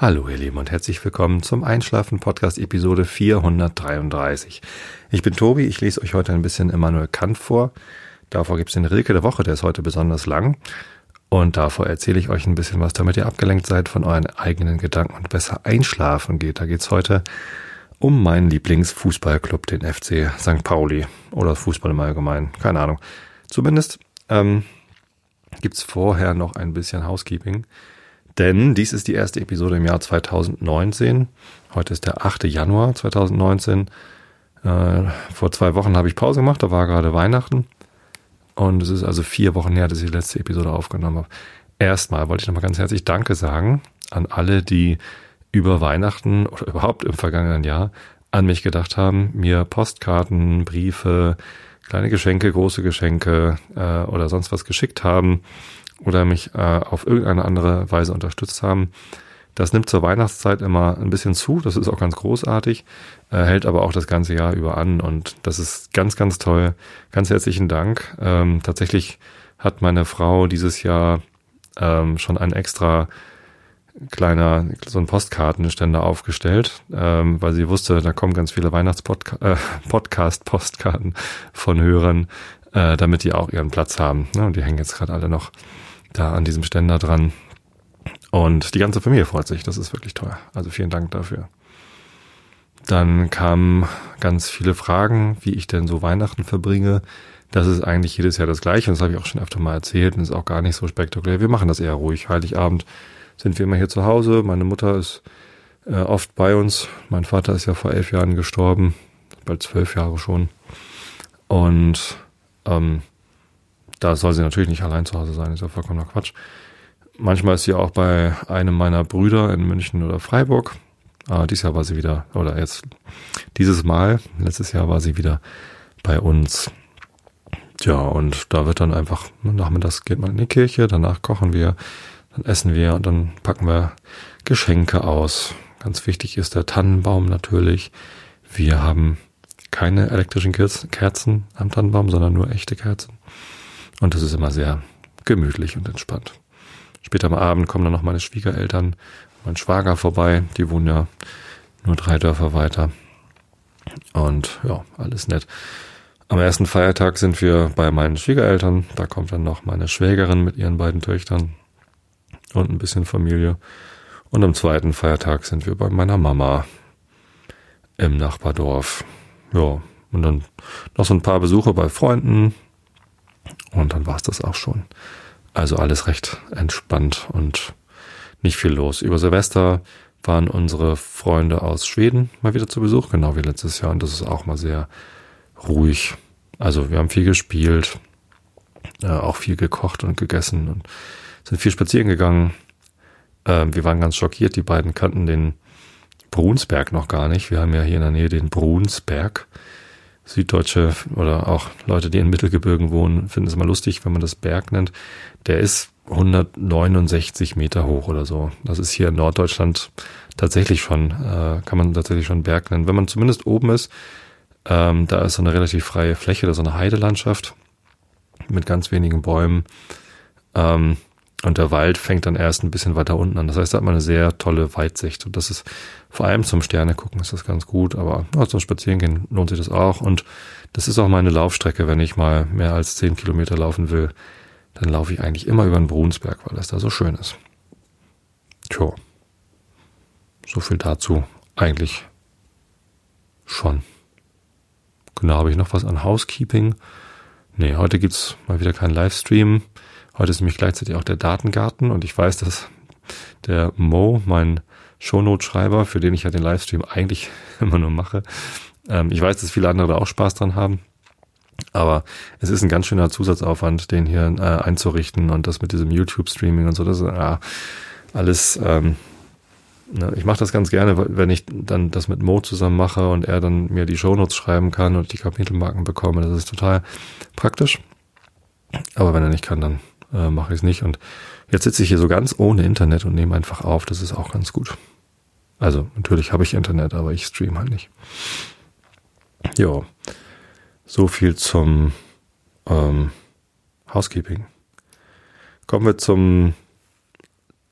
Hallo ihr Lieben und herzlich willkommen zum Einschlafen Podcast Episode 433. Ich bin Tobi, ich lese euch heute ein bisschen Immanuel Kant vor. Davor gibt es den Rilke der Woche, der ist heute besonders lang. Und davor erzähle ich euch ein bisschen was, damit ihr abgelenkt seid von euren eigenen Gedanken und besser einschlafen geht. Da geht's heute um meinen Lieblingsfußballclub, den FC St. Pauli oder Fußball im Allgemeinen. Keine Ahnung. Zumindest ähm, gibt's vorher noch ein bisschen Housekeeping. Denn dies ist die erste Episode im Jahr 2019. Heute ist der 8. Januar 2019. Äh, vor zwei Wochen habe ich Pause gemacht, da war gerade Weihnachten. Und es ist also vier Wochen her, dass ich die letzte Episode aufgenommen habe. Erstmal wollte ich nochmal ganz herzlich Danke sagen an alle, die über Weihnachten oder überhaupt im vergangenen Jahr an mich gedacht haben, mir Postkarten, Briefe, kleine Geschenke, große Geschenke äh, oder sonst was geschickt haben oder mich äh, auf irgendeine andere Weise unterstützt haben. Das nimmt zur Weihnachtszeit immer ein bisschen zu, das ist auch ganz großartig, äh, hält aber auch das ganze Jahr über an und das ist ganz, ganz toll. Ganz herzlichen Dank. Ähm, tatsächlich hat meine Frau dieses Jahr ähm, schon ein extra kleiner, so ein Postkartenständer aufgestellt, ähm, weil sie wusste, da kommen ganz viele Weihnachtspodcast-Postkarten von Hörern, äh, damit die auch ihren Platz haben. Ne? Und die hängen jetzt gerade alle noch da an diesem Ständer dran. Und die ganze Familie freut sich. Das ist wirklich toll. Also vielen Dank dafür. Dann kamen ganz viele Fragen, wie ich denn so Weihnachten verbringe. Das ist eigentlich jedes Jahr das Gleiche. Und das habe ich auch schon öfter mal erzählt. Und ist auch gar nicht so spektakulär. Wir machen das eher ruhig. Heiligabend sind wir immer hier zu Hause. Meine Mutter ist äh, oft bei uns. Mein Vater ist ja vor elf Jahren gestorben. Bald zwölf Jahre schon. Und ähm, da soll sie natürlich nicht allein zu Hause sein, ist ja vollkommener Quatsch. Manchmal ist sie auch bei einem meiner Brüder in München oder Freiburg. Ah, dieses Jahr war sie wieder, oder jetzt dieses Mal, letztes Jahr war sie wieder bei uns. Ja, und da wird dann einfach, nachmittags geht man in die Kirche, danach kochen wir, dann essen wir und dann packen wir Geschenke aus. Ganz wichtig ist der Tannenbaum natürlich. Wir haben keine elektrischen Kerzen am Tannenbaum, sondern nur echte Kerzen. Und das ist immer sehr gemütlich und entspannt. Später am Abend kommen dann noch meine Schwiegereltern, mein Schwager vorbei. Die wohnen ja nur drei Dörfer weiter. Und ja, alles nett. Am ersten Feiertag sind wir bei meinen Schwiegereltern. Da kommt dann noch meine Schwägerin mit ihren beiden Töchtern und ein bisschen Familie. Und am zweiten Feiertag sind wir bei meiner Mama im Nachbardorf. Ja, und dann noch so ein paar Besuche bei Freunden, und dann war es das auch schon. Also alles recht entspannt und nicht viel los. Über Silvester waren unsere Freunde aus Schweden mal wieder zu Besuch, genau wie letztes Jahr. Und das ist auch mal sehr ruhig. Also wir haben viel gespielt, äh, auch viel gekocht und gegessen und sind viel spazieren gegangen. Äh, wir waren ganz schockiert, die beiden kannten den Brunsberg noch gar nicht. Wir haben ja hier in der Nähe den Brunsberg. Süddeutsche oder auch Leute, die in Mittelgebirgen wohnen, finden es immer lustig, wenn man das Berg nennt. Der ist 169 Meter hoch oder so. Das ist hier in Norddeutschland tatsächlich schon, äh, kann man tatsächlich schon Berg nennen. Wenn man zumindest oben ist, ähm, da ist so eine relativ freie Fläche, da ist so eine Heidelandschaft mit ganz wenigen Bäumen. Ähm, und der Wald fängt dann erst ein bisschen weiter unten an. Das heißt, da hat man eine sehr tolle Weitsicht. Und das ist vor allem zum Sterne gucken ist das ganz gut. Aber ja, zum Spazierengehen lohnt sich das auch. Und das ist auch meine Laufstrecke. Wenn ich mal mehr als zehn Kilometer laufen will, dann laufe ich eigentlich immer über den Brunsberg, weil das da so schön ist. Tja. So viel dazu. Eigentlich schon. Genau, habe ich noch was an Housekeeping? Nee, heute gibt's mal wieder keinen Livestream. Heute ist nämlich gleichzeitig auch der Datengarten und ich weiß, dass der Mo, mein Shownote-Schreiber, für den ich ja den Livestream eigentlich immer nur mache, ähm, ich weiß, dass viele andere da auch Spaß dran haben. Aber es ist ein ganz schöner Zusatzaufwand, den hier äh, einzurichten und das mit diesem YouTube-Streaming und so, das ist äh, alles, ähm, ne, ich mache das ganz gerne, wenn ich dann das mit Mo zusammen mache und er dann mir die Shownotes schreiben kann und die Kapitelmarken bekomme. Das ist total praktisch. Aber wenn er nicht kann, dann äh, mache ich es nicht. Und jetzt sitze ich hier so ganz ohne Internet und nehme einfach auf. Das ist auch ganz gut. Also natürlich habe ich Internet, aber ich stream halt nicht. Ja, so viel zum ähm, Housekeeping. Kommen wir zum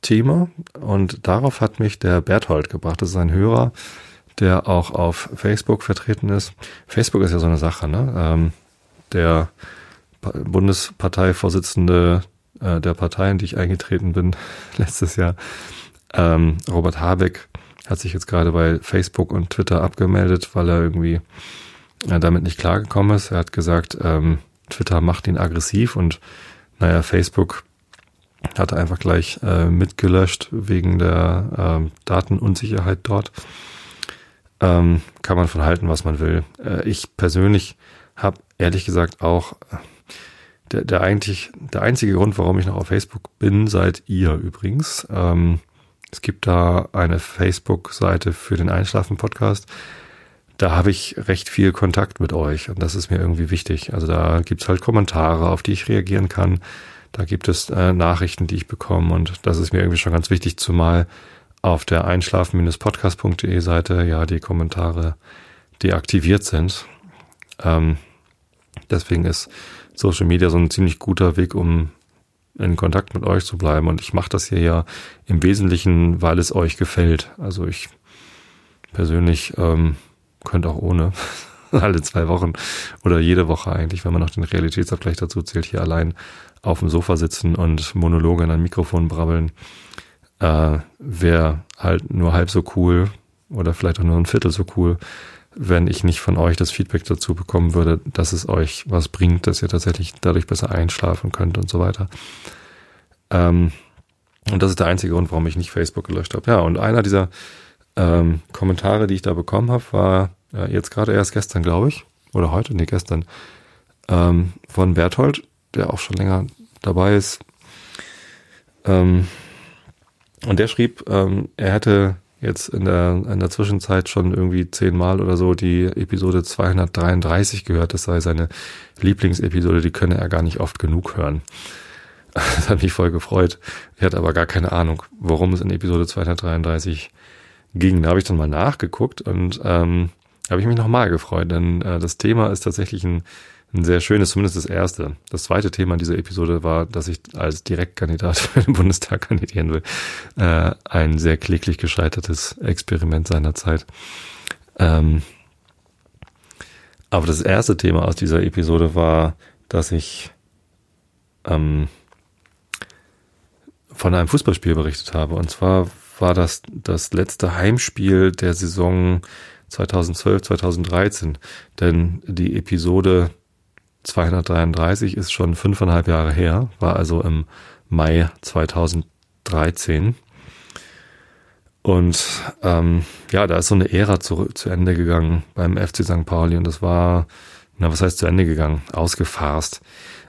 Thema und darauf hat mich der Berthold gebracht. Das ist ein Hörer, der auch auf Facebook vertreten ist. Facebook ist ja so eine Sache, ne? Ähm, der Bundesparteivorsitzende äh, der Partei, in die ich eingetreten bin letztes Jahr, ähm, Robert Habeck, hat sich jetzt gerade bei Facebook und Twitter abgemeldet, weil er irgendwie äh, damit nicht klargekommen ist. Er hat gesagt, ähm, Twitter macht ihn aggressiv und naja, Facebook hat einfach gleich äh, mitgelöscht wegen der äh, Datenunsicherheit dort. Ähm, kann man von halten, was man will. Äh, ich persönlich habe ehrlich gesagt auch der, der eigentlich der einzige Grund, warum ich noch auf Facebook bin, seid ihr übrigens. Ähm, es gibt da eine Facebook-Seite für den Einschlafen-Podcast. Da habe ich recht viel Kontakt mit euch und das ist mir irgendwie wichtig. Also da gibt's halt Kommentare, auf die ich reagieren kann. Da gibt es äh, Nachrichten, die ich bekomme und das ist mir irgendwie schon ganz wichtig, zumal auf der einschlafen-podcast.de Seite ja die Kommentare deaktiviert sind. Ähm, deswegen ist Social Media so ein ziemlich guter Weg, um in Kontakt mit euch zu bleiben. Und ich mache das hier ja im Wesentlichen, weil es euch gefällt. Also ich persönlich ähm, könnte auch ohne alle zwei Wochen oder jede Woche eigentlich, wenn man noch den Realitätsabgleich dazu zählt, hier allein auf dem Sofa sitzen und Monologe in ein Mikrofon brabbeln. Äh, Wäre halt nur halb so cool oder vielleicht auch nur ein Viertel so cool, wenn ich nicht von euch das Feedback dazu bekommen würde, dass es euch was bringt, dass ihr tatsächlich dadurch besser einschlafen könnt und so weiter. Ähm, und das ist der einzige Grund, warum ich nicht Facebook gelöscht habe. Ja, und einer dieser ähm, Kommentare, die ich da bekommen habe, war äh, jetzt gerade erst gestern, glaube ich, oder heute, nee, gestern, ähm, von Berthold, der auch schon länger dabei ist. Ähm, und der schrieb, ähm, er hätte jetzt in der, in der Zwischenzeit schon irgendwie zehnmal oder so die Episode 233 gehört. Das sei seine Lieblingsepisode, die könne er gar nicht oft genug hören. Das hat mich voll gefreut. Ich hatte aber gar keine Ahnung, worum es in Episode 233 ging. Da habe ich dann mal nachgeguckt und ähm, habe ich mich nochmal gefreut, denn äh, das Thema ist tatsächlich ein ein sehr schönes, zumindest das erste. Das zweite Thema dieser Episode war, dass ich als Direktkandidat für den Bundestag kandidieren will. Äh, ein sehr kläglich gescheitertes Experiment seiner Zeit. Ähm, aber das erste Thema aus dieser Episode war, dass ich ähm, von einem Fußballspiel berichtet habe. Und zwar war das das letzte Heimspiel der Saison 2012, 2013. Denn die Episode 233 ist schon fünfeinhalb Jahre her, war also im Mai 2013. Und ähm, ja, da ist so eine Ära zu, zu Ende gegangen beim FC St. Pauli und das war, na, was heißt zu Ende gegangen? Ausgefarst.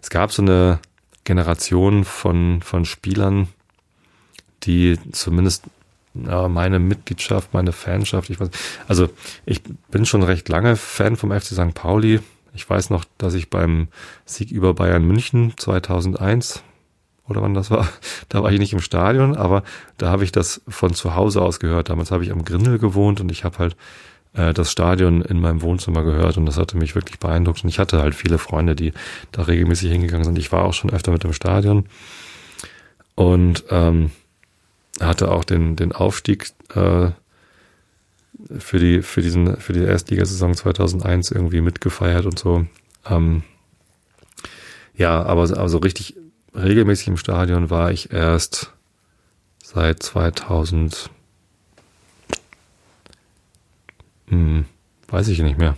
Es gab so eine Generation von, von Spielern, die zumindest ja, meine Mitgliedschaft, meine Fanschaft, ich weiß, also ich bin schon recht lange Fan vom FC St. Pauli, ich weiß noch, dass ich beim Sieg über Bayern München 2001 oder wann das war, da war ich nicht im Stadion, aber da habe ich das von zu Hause aus gehört. Damals habe ich am Grindel gewohnt und ich habe halt äh, das Stadion in meinem Wohnzimmer gehört und das hatte mich wirklich beeindruckt. Und ich hatte halt viele Freunde, die da regelmäßig hingegangen sind. Ich war auch schon öfter mit dem Stadion und ähm, hatte auch den, den Aufstieg äh, für die, für diesen, für die Erstligasaison 2001 irgendwie mitgefeiert und so. Ähm, ja, aber also richtig regelmäßig im Stadion war ich erst seit 2000, hm, weiß ich nicht mehr.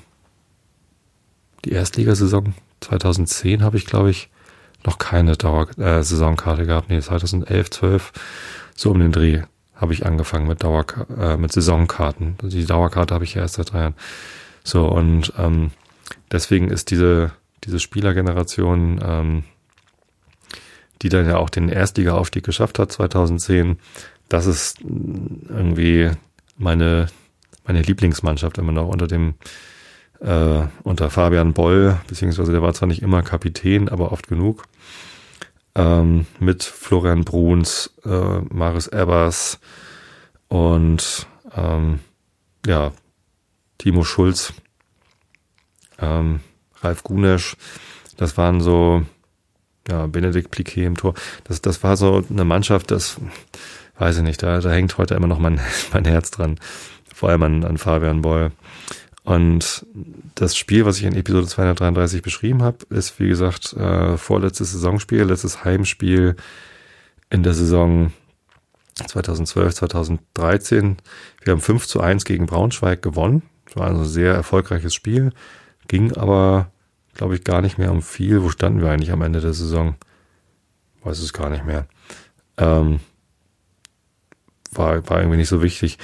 Die Erstligasaison 2010 habe ich, glaube ich, noch keine Dauer, äh, Saisonkarte gehabt. Nee, 2011, 12, so um den Dreh habe ich angefangen mit Dauer äh, mit Saisonkarten. Die Dauerkarte habe ich ja erst seit drei Jahren. So und ähm, deswegen ist diese diese Spielergeneration, ähm, die dann ja auch den Erstliga-Aufstieg geschafft hat 2010, das ist irgendwie meine meine Lieblingsmannschaft immer noch unter dem äh, unter Fabian Boll, beziehungsweise der war zwar nicht immer Kapitän, aber oft genug ähm, mit Florian Bruns, äh, Maris Ebers und ähm, ja, Timo Schulz, ähm, Ralf Gunesch. Das waren so, ja, Benedikt Pliquet im Tor. Das, das war so eine Mannschaft, das weiß ich nicht, da, da hängt heute immer noch mein, mein Herz dran. Vor allem an, an Fabian Boll. Und das Spiel, was ich in Episode 233 beschrieben habe, ist wie gesagt äh, vorletztes Saisonspiel, letztes Heimspiel in der Saison 2012, 2013. Wir haben 5 zu 1 gegen Braunschweig gewonnen. Das war also ein sehr erfolgreiches Spiel. Ging aber, glaube ich, gar nicht mehr um viel. Wo standen wir eigentlich am Ende der Saison? Weiß es gar nicht mehr. Ähm, war, war irgendwie nicht so wichtig.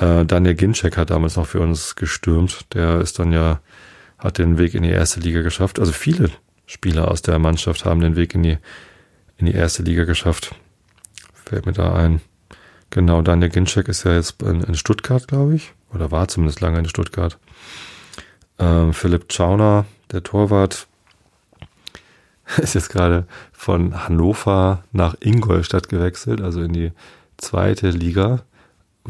Äh, Daniel Ginczek hat damals noch für uns gestürmt. Der ist dann ja, hat den Weg in die erste Liga geschafft. Also viele Spieler aus der Mannschaft haben den Weg in die, in die erste Liga geschafft. Fällt mir da ein. Genau, Daniel Ginczek ist ja jetzt in, in Stuttgart, glaube ich. Oder war zumindest lange in Stuttgart. Ähm, Philipp Schauner, der Torwart, ist jetzt gerade von Hannover nach Ingolstadt gewechselt, also in die zweite Liga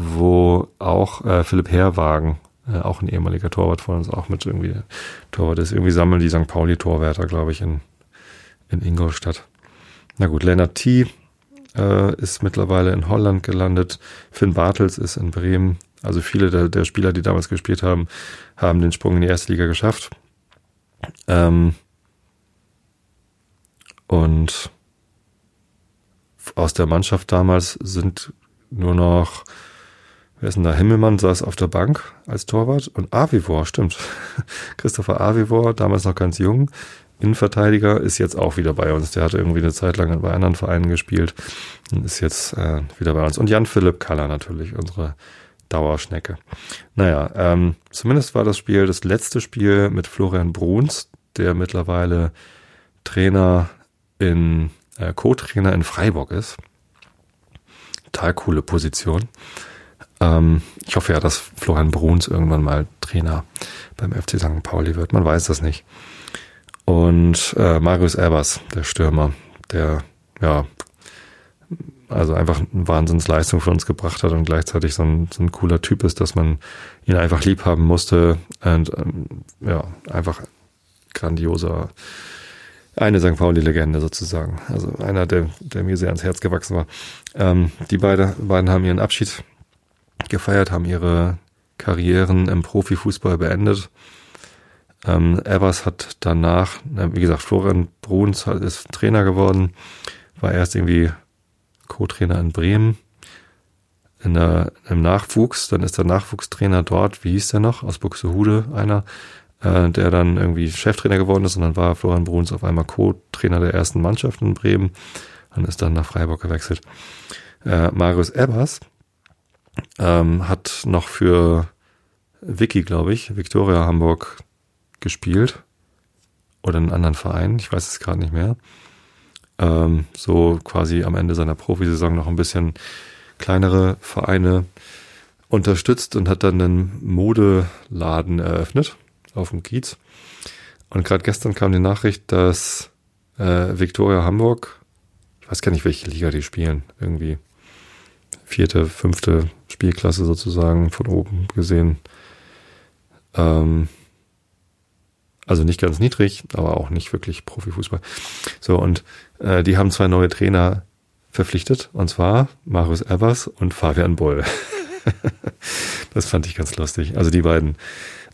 wo auch äh, Philipp Herwagen, äh, auch ein ehemaliger Torwart von uns, auch mit irgendwie Torwart ist. Irgendwie sammeln die St. Pauli-Torwärter, glaube ich, in, in Ingolstadt. Na gut, Lennart T. Äh, ist mittlerweile in Holland gelandet. Finn Bartels ist in Bremen. Also viele der, der Spieler, die damals gespielt haben, haben den Sprung in die erste Liga geschafft. Ähm, und aus der Mannschaft damals sind nur noch wer ist denn da? Himmelmann saß auf der Bank als Torwart und Avivor, stimmt. Christopher Avivor, damals noch ganz jung, Innenverteidiger, ist jetzt auch wieder bei uns. Der hat irgendwie eine Zeit lang bei anderen Vereinen gespielt und ist jetzt äh, wieder bei uns. Und Jan-Philipp Kaller natürlich, unsere Dauerschnecke. Naja, ähm, zumindest war das Spiel das letzte Spiel mit Florian Bruns, der mittlerweile Trainer in, äh, Co-Trainer in Freiburg ist. Total coole Position. Ähm, ich hoffe ja, dass Florian Bruns irgendwann mal Trainer beim FC St. Pauli wird. Man weiß das nicht. Und äh, Marius Erbers, der Stürmer, der ja also einfach eine Wahnsinnsleistung für uns gebracht hat und gleichzeitig so ein, so ein cooler Typ ist, dass man ihn einfach lieb haben musste und ähm, ja, einfach grandioser, eine St. Pauli-Legende sozusagen. Also einer, der, der mir sehr ans Herz gewachsen war. Ähm, die beide, beiden haben ihren Abschied gefeiert, haben ihre Karrieren im Profifußball beendet. Ähm, Evers hat danach, wie gesagt, Florian Bruns ist Trainer geworden, war erst irgendwie Co-Trainer in Bremen, in der, im Nachwuchs, dann ist der Nachwuchstrainer dort, wie hieß der noch, aus Buxtehude einer, äh, der dann irgendwie Cheftrainer geworden ist und dann war Florian Bruns auf einmal Co-Trainer der ersten Mannschaft in Bremen und ist dann nach Freiburg gewechselt. Äh, Marius Ebers ähm, hat noch für Vicky, glaube ich, Victoria Hamburg gespielt. Oder einen anderen Verein, ich weiß es gerade nicht mehr. Ähm, so quasi am Ende seiner Profisaison noch ein bisschen kleinere Vereine unterstützt und hat dann einen Modeladen eröffnet auf dem Kiez. Und gerade gestern kam die Nachricht, dass äh, Victoria Hamburg, ich weiß gar nicht, welche Liga die spielen, irgendwie vierte, fünfte Spielklasse sozusagen von oben gesehen. Ähm, also nicht ganz niedrig, aber auch nicht wirklich Profifußball. So, und äh, die haben zwei neue Trainer verpflichtet, und zwar Marius Evers und Fabian Boll. das fand ich ganz lustig. Also die beiden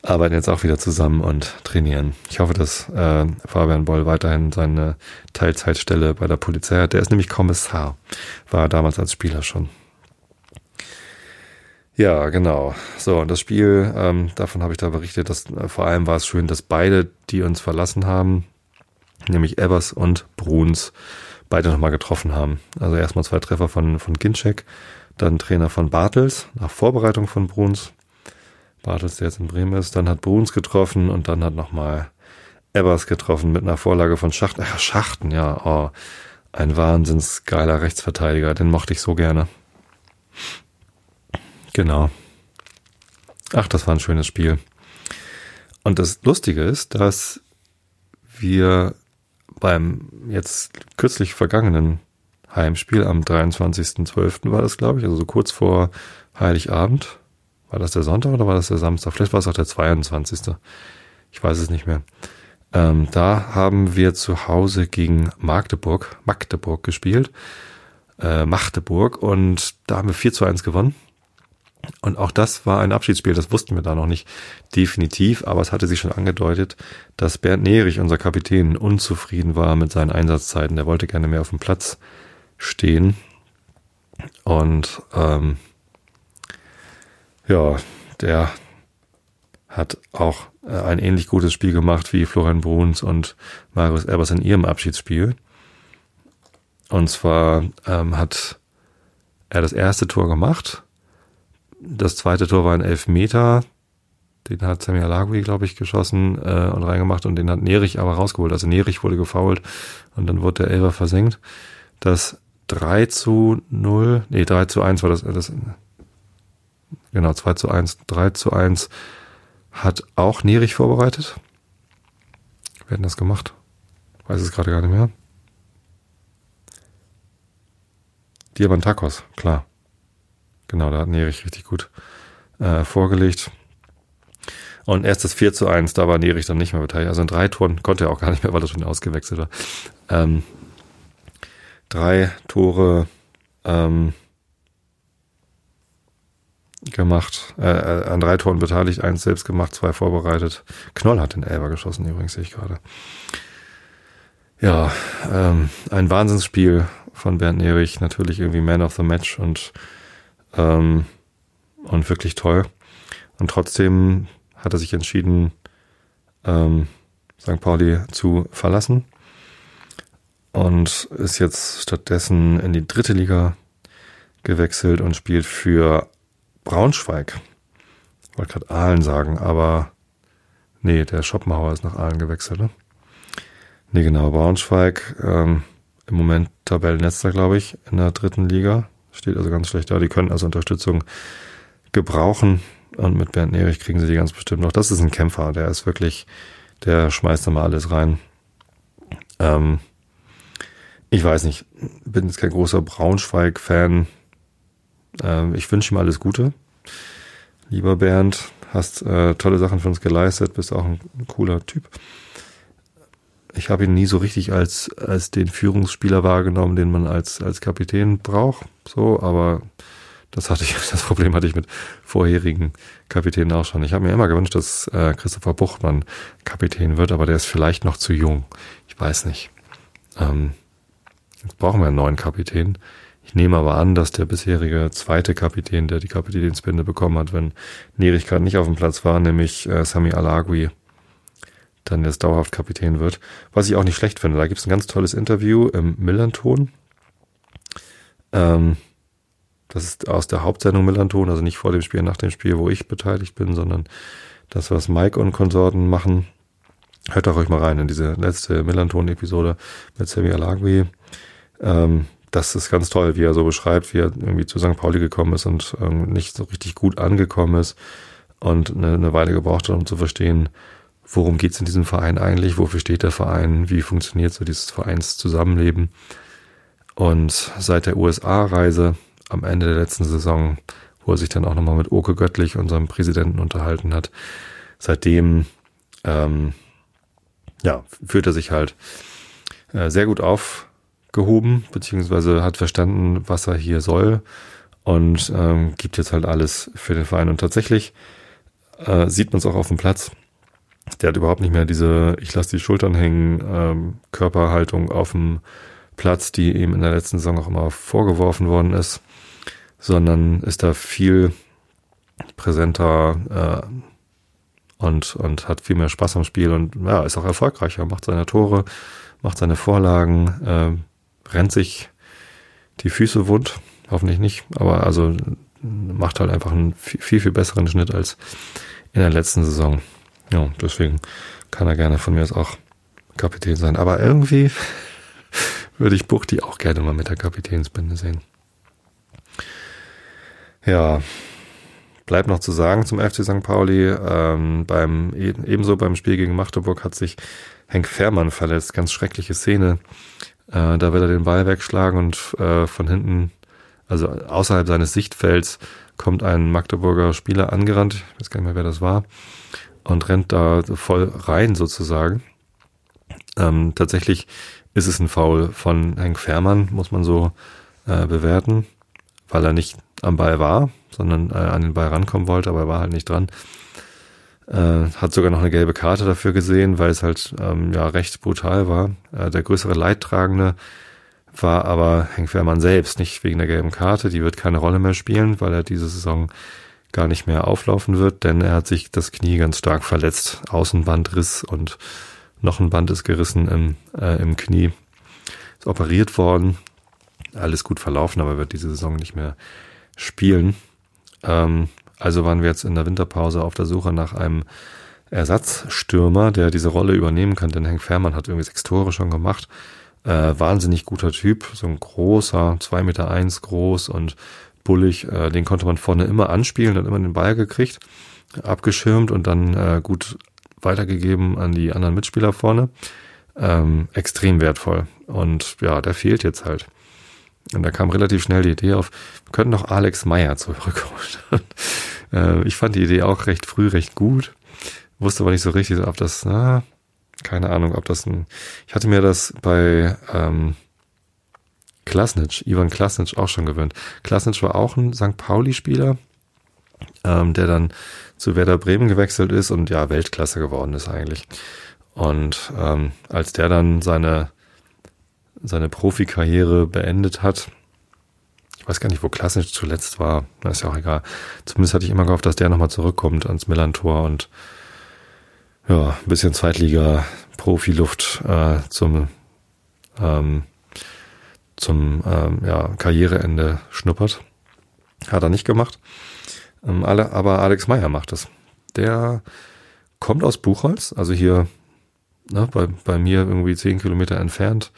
arbeiten jetzt auch wieder zusammen und trainieren. Ich hoffe, dass äh, Fabian Boll weiterhin seine Teilzeitstelle bei der Polizei hat. Der ist nämlich Kommissar, war damals als Spieler schon. Ja, genau. So, und das Spiel, ähm, davon habe ich da berichtet, dass äh, vor allem war es schön, dass beide, die uns verlassen haben, nämlich Evers und Bruns, beide nochmal getroffen haben. Also erstmal zwei Treffer von, von Ginczek, dann Trainer von Bartels, nach Vorbereitung von Bruns. Bartels, der jetzt in Bremen ist, dann hat Bruns getroffen und dann hat nochmal Evers getroffen mit einer Vorlage von Schachten. Ach, Schachten, ja, oh, ein wahnsinns geiler Rechtsverteidiger, den mochte ich so gerne. Genau. Ach, das war ein schönes Spiel. Und das Lustige ist, dass wir beim jetzt kürzlich vergangenen Heimspiel am 23.12. war das, glaube ich, also so kurz vor Heiligabend. War das der Sonntag oder war das der Samstag? Vielleicht war es auch der 22. Ich weiß es nicht mehr. Ähm, da haben wir zu Hause gegen Magdeburg, Magdeburg gespielt. äh, Magdeburg und da haben wir 4 zu 1 gewonnen. Und auch das war ein Abschiedsspiel, das wussten wir da noch nicht definitiv, aber es hatte sich schon angedeutet, dass Bernd Nerich, unser Kapitän, unzufrieden war mit seinen Einsatzzeiten. Der wollte gerne mehr auf dem Platz stehen. Und ähm, ja, der hat auch äh, ein ähnlich gutes Spiel gemacht wie Florian Bruns und Marius Erbers in ihrem Abschiedsspiel. Und zwar ähm, hat er das erste Tor gemacht. Das zweite Tor war ein Elfmeter. Den hat Sammy Alagui, glaube ich, geschossen äh, und reingemacht und den hat Nerich aber rausgeholt. Also Nerich wurde gefoult und dann wurde der Elfer versenkt. Das 3 zu 0, nee, 3 zu 1 war das, das genau, 2 zu 1, 3 zu 1 hat auch Nerich vorbereitet. Wir hätten das gemacht. Weiß es gerade gar nicht mehr. Diamantakos, klar. Genau, da hat Nerich richtig gut äh, vorgelegt. Und erst das 4 zu 1, da war Nerich dann nicht mehr beteiligt. Also in drei Toren konnte er auch gar nicht mehr, weil er schon ausgewechselt war. Ähm, drei Tore ähm, gemacht, äh, äh, an drei Toren beteiligt, eins selbst gemacht, zwei vorbereitet. Knoll hat den Elber geschossen, übrigens, sehe ich gerade. Ja, ähm, ein Wahnsinnsspiel von Bernd Nerich, natürlich irgendwie Man of the Match und, ähm, und wirklich toll. Und trotzdem hat er sich entschieden, ähm, St. Pauli zu verlassen und ist jetzt stattdessen in die dritte Liga gewechselt und spielt für Braunschweig. Ich wollte gerade Aalen sagen, aber nee, der Schopenhauer ist nach Aalen gewechselt, ne? Nee, genau, Braunschweig, ähm, im Moment Tabellenletzter, glaube ich, in der dritten Liga. Steht also ganz schlecht da. Die können also Unterstützung gebrauchen. Und mit Bernd Nerich kriegen sie die ganz bestimmt noch. Das ist ein Kämpfer, der ist wirklich, der schmeißt da mal alles rein. Ähm, ich weiß nicht, bin jetzt kein großer Braunschweig-Fan. Ähm, ich wünsche ihm alles Gute. Lieber Bernd, hast äh, tolle Sachen für uns geleistet, bist auch ein cooler Typ. Ich habe ihn nie so richtig als, als den Führungsspieler wahrgenommen, den man als, als Kapitän braucht. So, aber das hatte ich, das Problem hatte ich mit vorherigen Kapitänen auch schon. Ich habe mir immer gewünscht, dass äh, Christopher Buchmann Kapitän wird, aber der ist vielleicht noch zu jung. Ich weiß nicht. Ähm, jetzt brauchen wir einen neuen Kapitän. Ich nehme aber an, dass der bisherige zweite Kapitän, der die Kapitänsbinde bekommen hat, wenn gerade nicht auf dem Platz war, nämlich äh, Sami Alagui, dann jetzt dauerhaft Kapitän wird. Was ich auch nicht schlecht finde. Da gibt es ein ganz tolles Interview im Millanton. Ähm, das ist aus der Hauptsendung Millanton, also nicht vor dem Spiel, nach dem Spiel, wo ich beteiligt bin, sondern das, was Mike und Konsorten machen. Hört doch euch mal rein in diese letzte Millanton-Episode mit Sami Alagui. Ähm, das ist ganz toll, wie er so beschreibt, wie er irgendwie zu St. Pauli gekommen ist und ähm, nicht so richtig gut angekommen ist und eine, eine Weile gebraucht hat, um zu verstehen, worum geht es in diesem Verein eigentlich, wofür steht der Verein, wie funktioniert so dieses Vereinszusammenleben. Und seit der USA-Reise am Ende der letzten Saison, wo er sich dann auch nochmal mit Oke Göttlich, unserem Präsidenten, unterhalten hat, seitdem ähm, ja, fühlt er sich halt äh, sehr gut auf gehoben, beziehungsweise hat verstanden, was er hier soll und ähm, gibt jetzt halt alles für den Verein. Und tatsächlich äh, sieht man es auch auf dem Platz. Der hat überhaupt nicht mehr diese, ich lasse die Schultern hängen, ähm, Körperhaltung auf dem Platz, die ihm in der letzten Saison auch immer vorgeworfen worden ist, sondern ist da viel präsenter äh, und, und hat viel mehr Spaß am Spiel und ja, ist auch erfolgreicher, macht seine Tore, macht seine Vorlagen, äh, rennt sich die Füße wund, hoffentlich nicht, aber also macht halt einfach einen viel, viel besseren Schnitt als in der letzten Saison. Ja, deswegen kann er gerne von mir aus auch Kapitän sein. Aber irgendwie würde ich Buchti auch gerne mal mit der Kapitänsbinde sehen. Ja, bleibt noch zu sagen zum FC St. Pauli. Ähm, beim, ebenso beim Spiel gegen Magdeburg hat sich Henk Fährmann verletzt. Ganz schreckliche Szene. Äh, da will er den Ball wegschlagen und äh, von hinten, also außerhalb seines Sichtfelds, kommt ein Magdeburger Spieler angerannt. Ich weiß gar nicht mehr, wer das war. Und rennt da voll rein sozusagen. Ähm, tatsächlich ist es ein Foul von Henk Fährmann, muss man so äh, bewerten, weil er nicht am Ball war, sondern äh, an den Ball rankommen wollte, aber er war halt nicht dran. Äh, hat sogar noch eine gelbe Karte dafür gesehen, weil es halt ähm, ja recht brutal war. Äh, der größere Leidtragende war aber Henk Wehrmann selbst, nicht wegen der gelben Karte. Die wird keine Rolle mehr spielen, weil er diese Saison gar nicht mehr auflaufen wird, denn er hat sich das Knie ganz stark verletzt. Außenbandriss und noch ein Band ist gerissen im, äh, im Knie. Ist operiert worden. Alles gut verlaufen, aber wird diese Saison nicht mehr spielen. Ähm, also waren wir jetzt in der Winterpause auf der Suche nach einem Ersatzstürmer, der diese Rolle übernehmen kann, denn Henk Fährmann hat irgendwie sechs Tore schon gemacht. Äh, wahnsinnig guter Typ, so ein großer, zwei Meter eins groß und bullig. Äh, den konnte man vorne immer anspielen, hat immer den Ball gekriegt, abgeschirmt und dann äh, gut weitergegeben an die anderen Mitspieler vorne. Ähm, extrem wertvoll. Und ja, der fehlt jetzt halt. Und da kam relativ schnell die Idee auf, wir könnten noch Alex Meyer zurückholen. äh, ich fand die Idee auch recht früh recht gut. Wusste aber nicht so richtig, ob das, na, keine Ahnung, ob das ein. Ich hatte mir das bei ähm, Klasnic, Ivan Klasnic auch schon gewöhnt. Klasnic war auch ein St. Pauli-Spieler, ähm, der dann zu Werder Bremen gewechselt ist und ja, Weltklasse geworden ist eigentlich. Und ähm, als der dann seine seine Profikarriere beendet hat. Ich weiß gar nicht, wo Klassisch zuletzt war. Na, ist ja auch egal. Zumindest hatte ich immer gehofft, dass der nochmal zurückkommt ans Millantor und ja, ein bisschen Zweitliga-Profiluft äh, zum, ähm, zum ähm, ja, Karriereende schnuppert. Hat er nicht gemacht. Ähm, alle, aber Alex Meyer macht es. Der kommt aus Buchholz, also hier ne, bei, bei mir irgendwie zehn Kilometer entfernt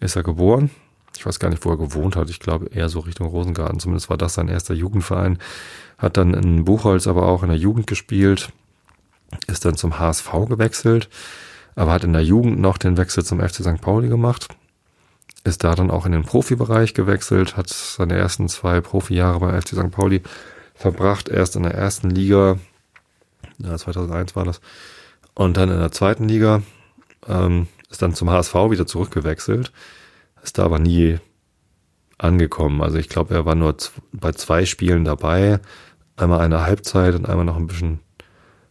ist er geboren. Ich weiß gar nicht, wo er gewohnt hat. Ich glaube eher so Richtung Rosengarten. Zumindest war das sein erster Jugendverein. Hat dann in Buchholz aber auch in der Jugend gespielt. Ist dann zum HSV gewechselt. Aber hat in der Jugend noch den Wechsel zum FC St. Pauli gemacht. Ist da dann auch in den Profibereich gewechselt. Hat seine ersten zwei Profijahre beim FC St. Pauli verbracht. Erst in der ersten Liga. Ja, 2001 war das. Und dann in der zweiten Liga. Ähm, ist dann zum HSV wieder zurückgewechselt, ist da aber nie angekommen. Also ich glaube, er war nur bei zwei Spielen dabei, einmal eine Halbzeit und einmal noch ein bisschen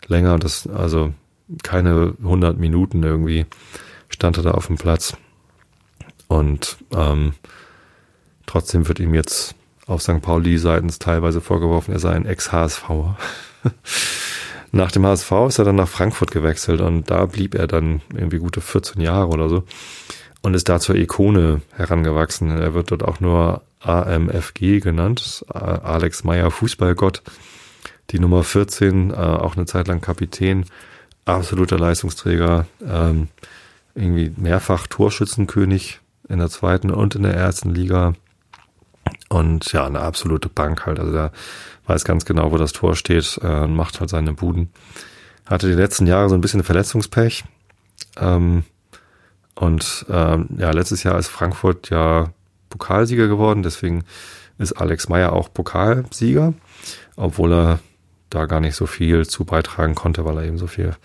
länger. Das also keine 100 Minuten irgendwie stand er da auf dem Platz und ähm, trotzdem wird ihm jetzt auf St. Pauli seitens teilweise vorgeworfen, er sei ein Ex-HSV. Nach dem HSV ist er dann nach Frankfurt gewechselt und da blieb er dann irgendwie gute 14 Jahre oder so und ist da zur Ikone herangewachsen. Er wird dort auch nur AMFG genannt, Alex Meyer Fußballgott, die Nummer 14, äh, auch eine Zeit lang Kapitän, absoluter Leistungsträger, ähm, irgendwie mehrfach Torschützenkönig in der zweiten und in der ersten Liga und ja, eine absolute Bank halt. Also der weiß ganz genau, wo das Tor steht äh, macht halt seine Buden. Hatte die letzten Jahre so ein bisschen Verletzungspech. Ähm, und ähm, ja, letztes Jahr ist Frankfurt ja Pokalsieger geworden, deswegen ist Alex Meyer auch Pokalsieger, obwohl er da gar nicht so viel zu beitragen konnte, weil er eben so viel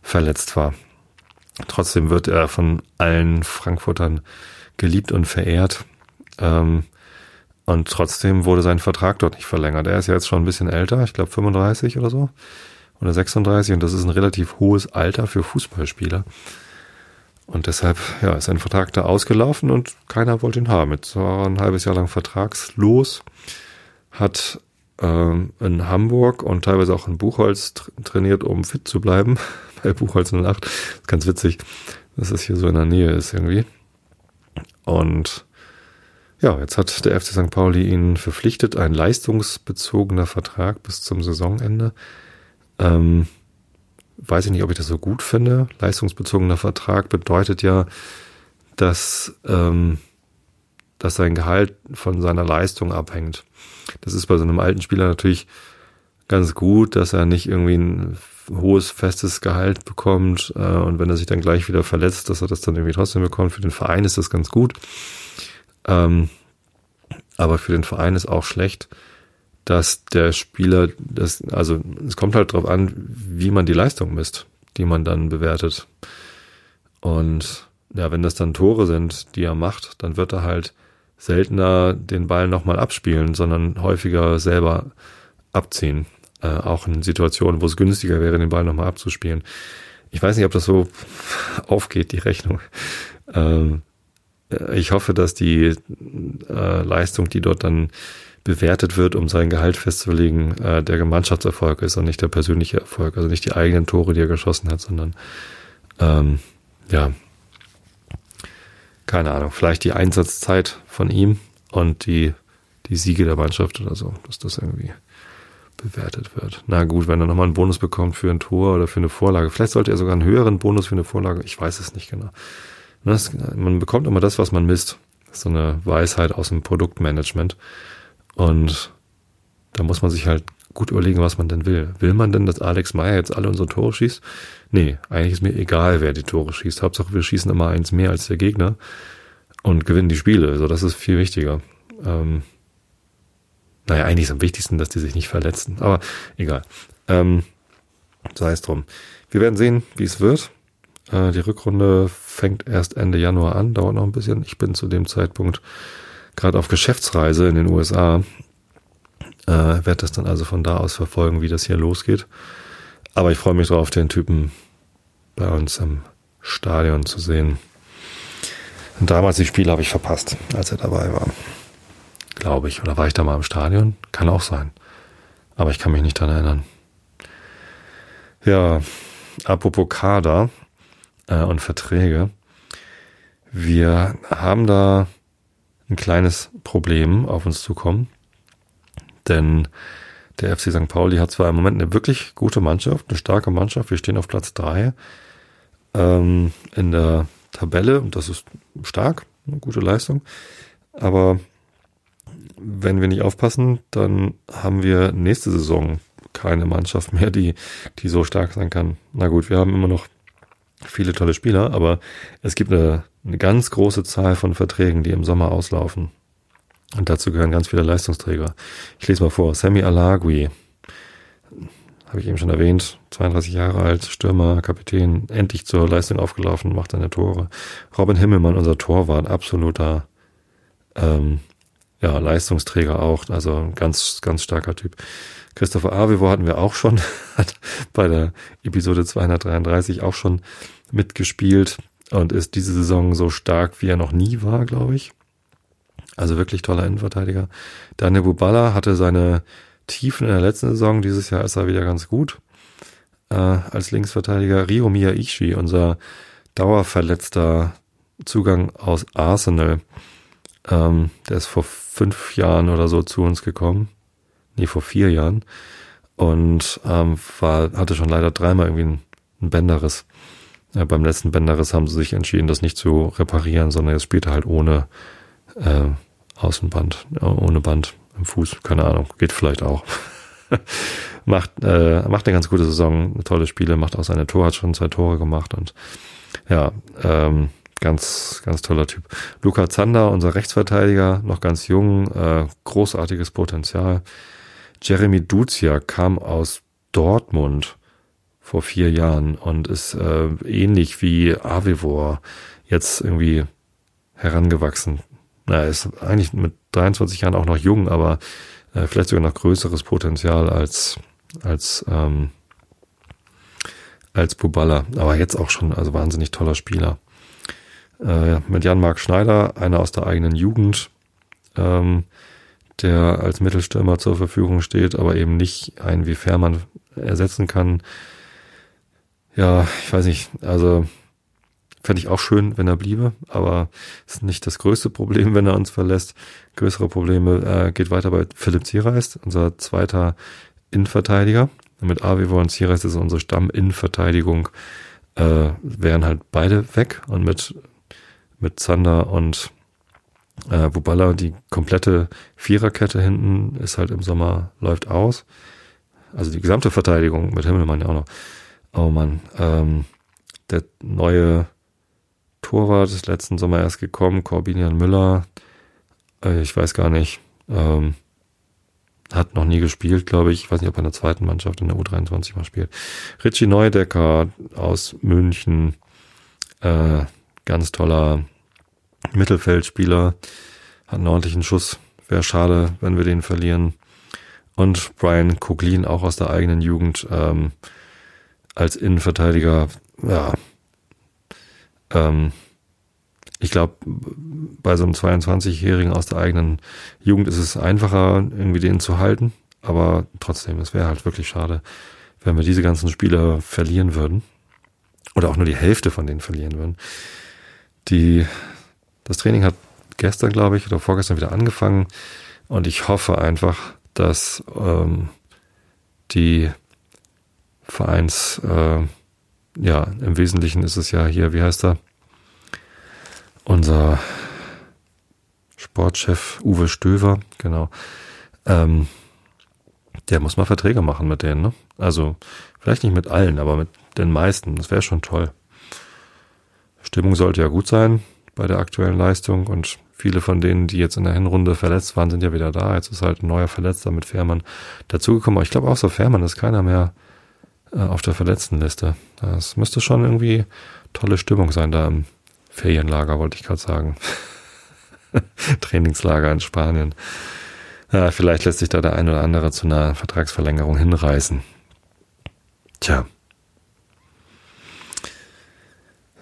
verletzt war. Trotzdem wird er von allen Frankfurtern geliebt und verehrt. Ähm, und trotzdem wurde sein Vertrag dort nicht verlängert. Er ist ja jetzt schon ein bisschen älter, ich glaube 35 oder so. Oder 36 und das ist ein relativ hohes Alter für Fußballspieler. Und deshalb ja, ist sein Vertrag da ausgelaufen und keiner wollte ihn haben. Jetzt war er ein halbes Jahr lang vertragslos, hat ähm, in Hamburg und teilweise auch in Buchholz trainiert, um fit zu bleiben. Bei Buchholz 08. Das ist ganz witzig, dass es hier so in der Nähe ist irgendwie. Und ja, jetzt hat der FC St. Pauli ihn verpflichtet, ein leistungsbezogener Vertrag bis zum Saisonende. Ähm, weiß ich nicht, ob ich das so gut finde. Leistungsbezogener Vertrag bedeutet ja, dass, ähm, dass sein Gehalt von seiner Leistung abhängt. Das ist bei so einem alten Spieler natürlich ganz gut, dass er nicht irgendwie ein hohes, festes Gehalt bekommt äh, und wenn er sich dann gleich wieder verletzt, dass er das dann irgendwie trotzdem bekommt. Für den Verein ist das ganz gut. Ähm, aber für den Verein ist auch schlecht, dass der Spieler, das, also es kommt halt drauf an, wie man die Leistung misst, die man dann bewertet. Und ja, wenn das dann Tore sind, die er macht, dann wird er halt seltener den Ball nochmal abspielen, sondern häufiger selber abziehen. Äh, auch in Situationen, wo es günstiger wäre, den Ball nochmal abzuspielen. Ich weiß nicht, ob das so aufgeht, die Rechnung. Ähm, ich hoffe, dass die äh, Leistung, die dort dann bewertet wird, um sein Gehalt festzulegen, äh, der Mannschaftserfolg ist und nicht der persönliche Erfolg. Also nicht die eigenen Tore, die er geschossen hat, sondern ähm, ja, keine Ahnung, vielleicht die Einsatzzeit von ihm und die, die Siege der Mannschaft oder so, dass das irgendwie bewertet wird. Na gut, wenn er nochmal einen Bonus bekommt für ein Tor oder für eine Vorlage. Vielleicht sollte er sogar einen höheren Bonus für eine Vorlage. Ich weiß es nicht genau. Das, man bekommt immer das, was man misst. so eine Weisheit aus dem Produktmanagement. Und da muss man sich halt gut überlegen, was man denn will. Will man denn, dass Alex Meyer jetzt alle unsere Tore schießt? Nee, eigentlich ist mir egal, wer die Tore schießt. Hauptsache, wir schießen immer eins mehr als der Gegner und gewinnen die Spiele. Also das ist viel wichtiger. Ähm, naja, eigentlich ist am wichtigsten, dass die sich nicht verletzen. Aber egal. Ähm, sei es drum. Wir werden sehen, wie es wird. Äh, die Rückrunde fängt erst Ende Januar an, dauert noch ein bisschen. Ich bin zu dem Zeitpunkt gerade auf Geschäftsreise in den USA. Äh, werde das dann also von da aus verfolgen, wie das hier losgeht. Aber ich freue mich drauf, den Typen bei uns im Stadion zu sehen. Und damals die Spiele habe ich verpasst, als er dabei war glaube ich. Oder war ich da mal im Stadion? Kann auch sein. Aber ich kann mich nicht dran erinnern. Ja, apropos Kader äh, und Verträge. Wir haben da ein kleines Problem auf uns zukommen. Denn der FC St. Pauli hat zwar im Moment eine wirklich gute Mannschaft, eine starke Mannschaft. Wir stehen auf Platz drei ähm, in der Tabelle und das ist stark, eine gute Leistung. Aber wenn wir nicht aufpassen, dann haben wir nächste Saison keine Mannschaft mehr, die, die so stark sein kann. Na gut, wir haben immer noch viele tolle Spieler, aber es gibt eine, eine ganz große Zahl von Verträgen, die im Sommer auslaufen. Und dazu gehören ganz viele Leistungsträger. Ich lese mal vor. Sammy Alagui, habe ich eben schon erwähnt, 32 Jahre alt, Stürmer, Kapitän, endlich zur Leistung aufgelaufen, macht seine Tore. Robin Himmelmann, unser Torwart, absoluter ähm, ja, Leistungsträger auch, also ganz, ganz starker Typ. Christopher Avevo hatten wir auch schon, hat bei der Episode 233 auch schon mitgespielt und ist diese Saison so stark, wie er noch nie war, glaube ich. Also wirklich toller Innenverteidiger. Daniel Bubala hatte seine Tiefen in der letzten Saison, dieses Jahr ist er wieder ganz gut. Äh, als Linksverteidiger Rio Miyaishi, unser dauerverletzter Zugang aus Arsenal. Ähm, der ist vor fünf Jahren oder so zu uns gekommen. Nee, vor vier Jahren. Und ähm, war, hatte schon leider dreimal irgendwie einen, einen Bänderriss. Ja, beim letzten Bänderriss haben sie sich entschieden, das nicht zu reparieren, sondern jetzt spielt er halt ohne äh, Außenband, ohne Band im Fuß. Keine Ahnung, geht vielleicht auch. macht, äh, macht eine ganz gute Saison, tolle Spiele, macht auch seine Tor, hat schon zwei Tore gemacht und ja, ähm, Ganz, ganz toller Typ. Luca Zander, unser Rechtsverteidiger, noch ganz jung, äh, großartiges Potenzial. Jeremy Duzia kam aus Dortmund vor vier Jahren und ist äh, ähnlich wie Avivor jetzt irgendwie herangewachsen. Na, er ist eigentlich mit 23 Jahren auch noch jung, aber äh, vielleicht sogar noch größeres Potenzial als als ähm, als Bubala. Aber jetzt auch schon, also wahnsinnig toller Spieler äh, mit Jan-Marc Schneider, einer aus der eigenen Jugend, ähm, der als Mittelstürmer zur Verfügung steht, aber eben nicht einen wie Fährmann ersetzen kann. Ja, ich weiß nicht, also fände ich auch schön, wenn er bliebe, aber ist nicht das größte Problem, wenn er uns verlässt. Größere Probleme äh, geht weiter bei Philipp Zierreist, unser zweiter Innenverteidiger. Mit Avivo und Zierreist ist unsere Stamm-Innenverteidigung, äh, wären halt beide weg und mit mit Zander und äh, Bubala. Die komplette Viererkette hinten ist halt im Sommer, läuft aus. Also die gesamte Verteidigung mit Himmelmann ja auch noch. Oh Mann, ähm, der neue Torwart ist letzten Sommer erst gekommen, Corbinian Müller. Äh, ich weiß gar nicht. Ähm, hat noch nie gespielt, glaube ich. Ich weiß nicht, ob er in der zweiten Mannschaft in der U23 mal spielt. Richie Neudecker aus München. Äh, ganz toller Mittelfeldspieler. hat einen ordentlichen Schuss. Wäre schade, wenn wir den verlieren. Und Brian Coglin auch aus der eigenen Jugend ähm, als Innenverteidiger, ja, ähm, ich glaube, bei so einem 22-Jährigen aus der eigenen Jugend ist es einfacher, irgendwie den zu halten. Aber trotzdem, es wäre halt wirklich schade, wenn wir diese ganzen Spieler verlieren würden. Oder auch nur die Hälfte von denen verlieren würden. Die, das Training hat gestern, glaube ich, oder vorgestern wieder angefangen. Und ich hoffe einfach, dass ähm, die Vereins, äh, ja, im Wesentlichen ist es ja hier, wie heißt er? unser Sportchef Uwe Stöver, genau, ähm, der muss mal Verträge machen mit denen, ne? Also vielleicht nicht mit allen, aber mit den meisten. Das wäre schon toll. Stimmung sollte ja gut sein bei der aktuellen Leistung und viele von denen, die jetzt in der Hinrunde verletzt waren, sind ja wieder da. Jetzt ist halt ein neuer Verletzter mit Fährmann dazugekommen. Aber ich glaube, außer Fährmann ist keiner mehr äh, auf der Verletztenliste. Das müsste schon irgendwie tolle Stimmung sein da im Ferienlager, wollte ich gerade sagen. Trainingslager in Spanien. Ja, vielleicht lässt sich da der ein oder andere zu einer Vertragsverlängerung hinreißen. Tja.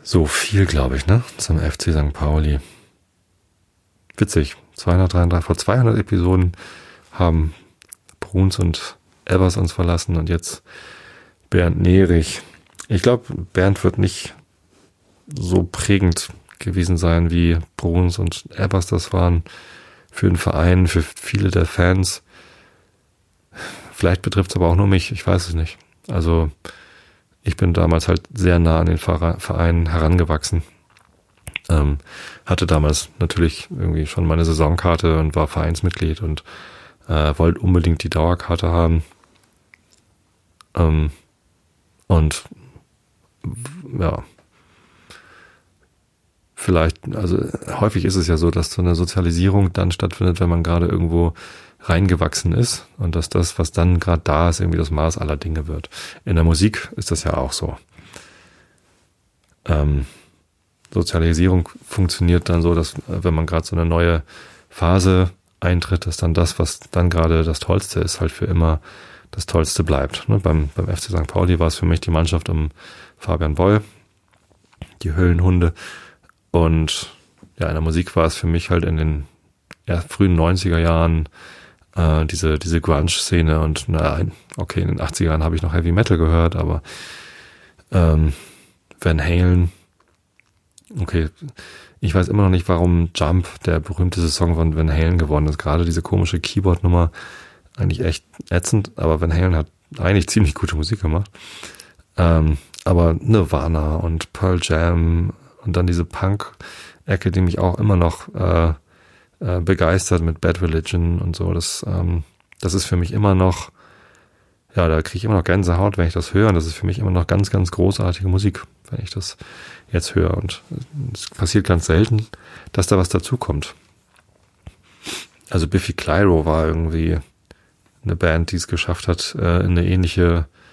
So viel, glaube ich, ne? Zum FC St. Pauli. Witzig. 233, vor 200 Episoden haben Bruns und Evers uns verlassen und jetzt Bernd Nerich. Ich glaube, Bernd wird nicht so prägend gewesen sein, wie Bruns und Ebbers das waren für den Verein, für viele der Fans. Vielleicht betrifft es aber auch nur mich, ich weiß es nicht. Also ich bin damals halt sehr nah an den Verein herangewachsen. Ähm, hatte damals natürlich irgendwie schon meine Saisonkarte und war Vereinsmitglied und äh, wollte unbedingt die Dauerkarte haben. Ähm, und ja, vielleicht, also häufig ist es ja so, dass so eine Sozialisierung dann stattfindet, wenn man gerade irgendwo reingewachsen ist und dass das, was dann gerade da ist, irgendwie das Maß aller Dinge wird. In der Musik ist das ja auch so. Ähm, Sozialisierung funktioniert dann so, dass wenn man gerade so eine neue Phase eintritt, dass dann das, was dann gerade das Tollste ist, halt für immer das Tollste bleibt. Ne? Beim, beim FC St. Pauli war es für mich die Mannschaft um Fabian Boll, die Höllenhunde, und ja, in der Musik war es für mich halt in den ja, frühen 90er Jahren äh, diese, diese Grunge-Szene und na, okay, in den 80er Jahren habe ich noch Heavy Metal gehört, aber ähm, Van Halen, okay, ich weiß immer noch nicht, warum Jump, der berühmteste Song von Van Halen geworden ist. Gerade diese komische Keyboard-Nummer, eigentlich echt ätzend, aber Van Halen hat eigentlich ziemlich gute Musik gemacht. Ähm, aber Nirvana und Pearl Jam und dann diese Punk-Ecke, die mich auch immer noch äh, äh, begeistert mit Bad Religion und so. Das, ähm, das ist für mich immer noch, ja, da kriege ich immer noch Gänsehaut, wenn ich das höre. Und das ist für mich immer noch ganz, ganz großartige Musik, wenn ich das jetzt höre. Und es passiert ganz selten, dass da was dazukommt. Also Biffy Clyro war irgendwie eine Band, die es geschafft hat, äh, in eine ähnliche äh,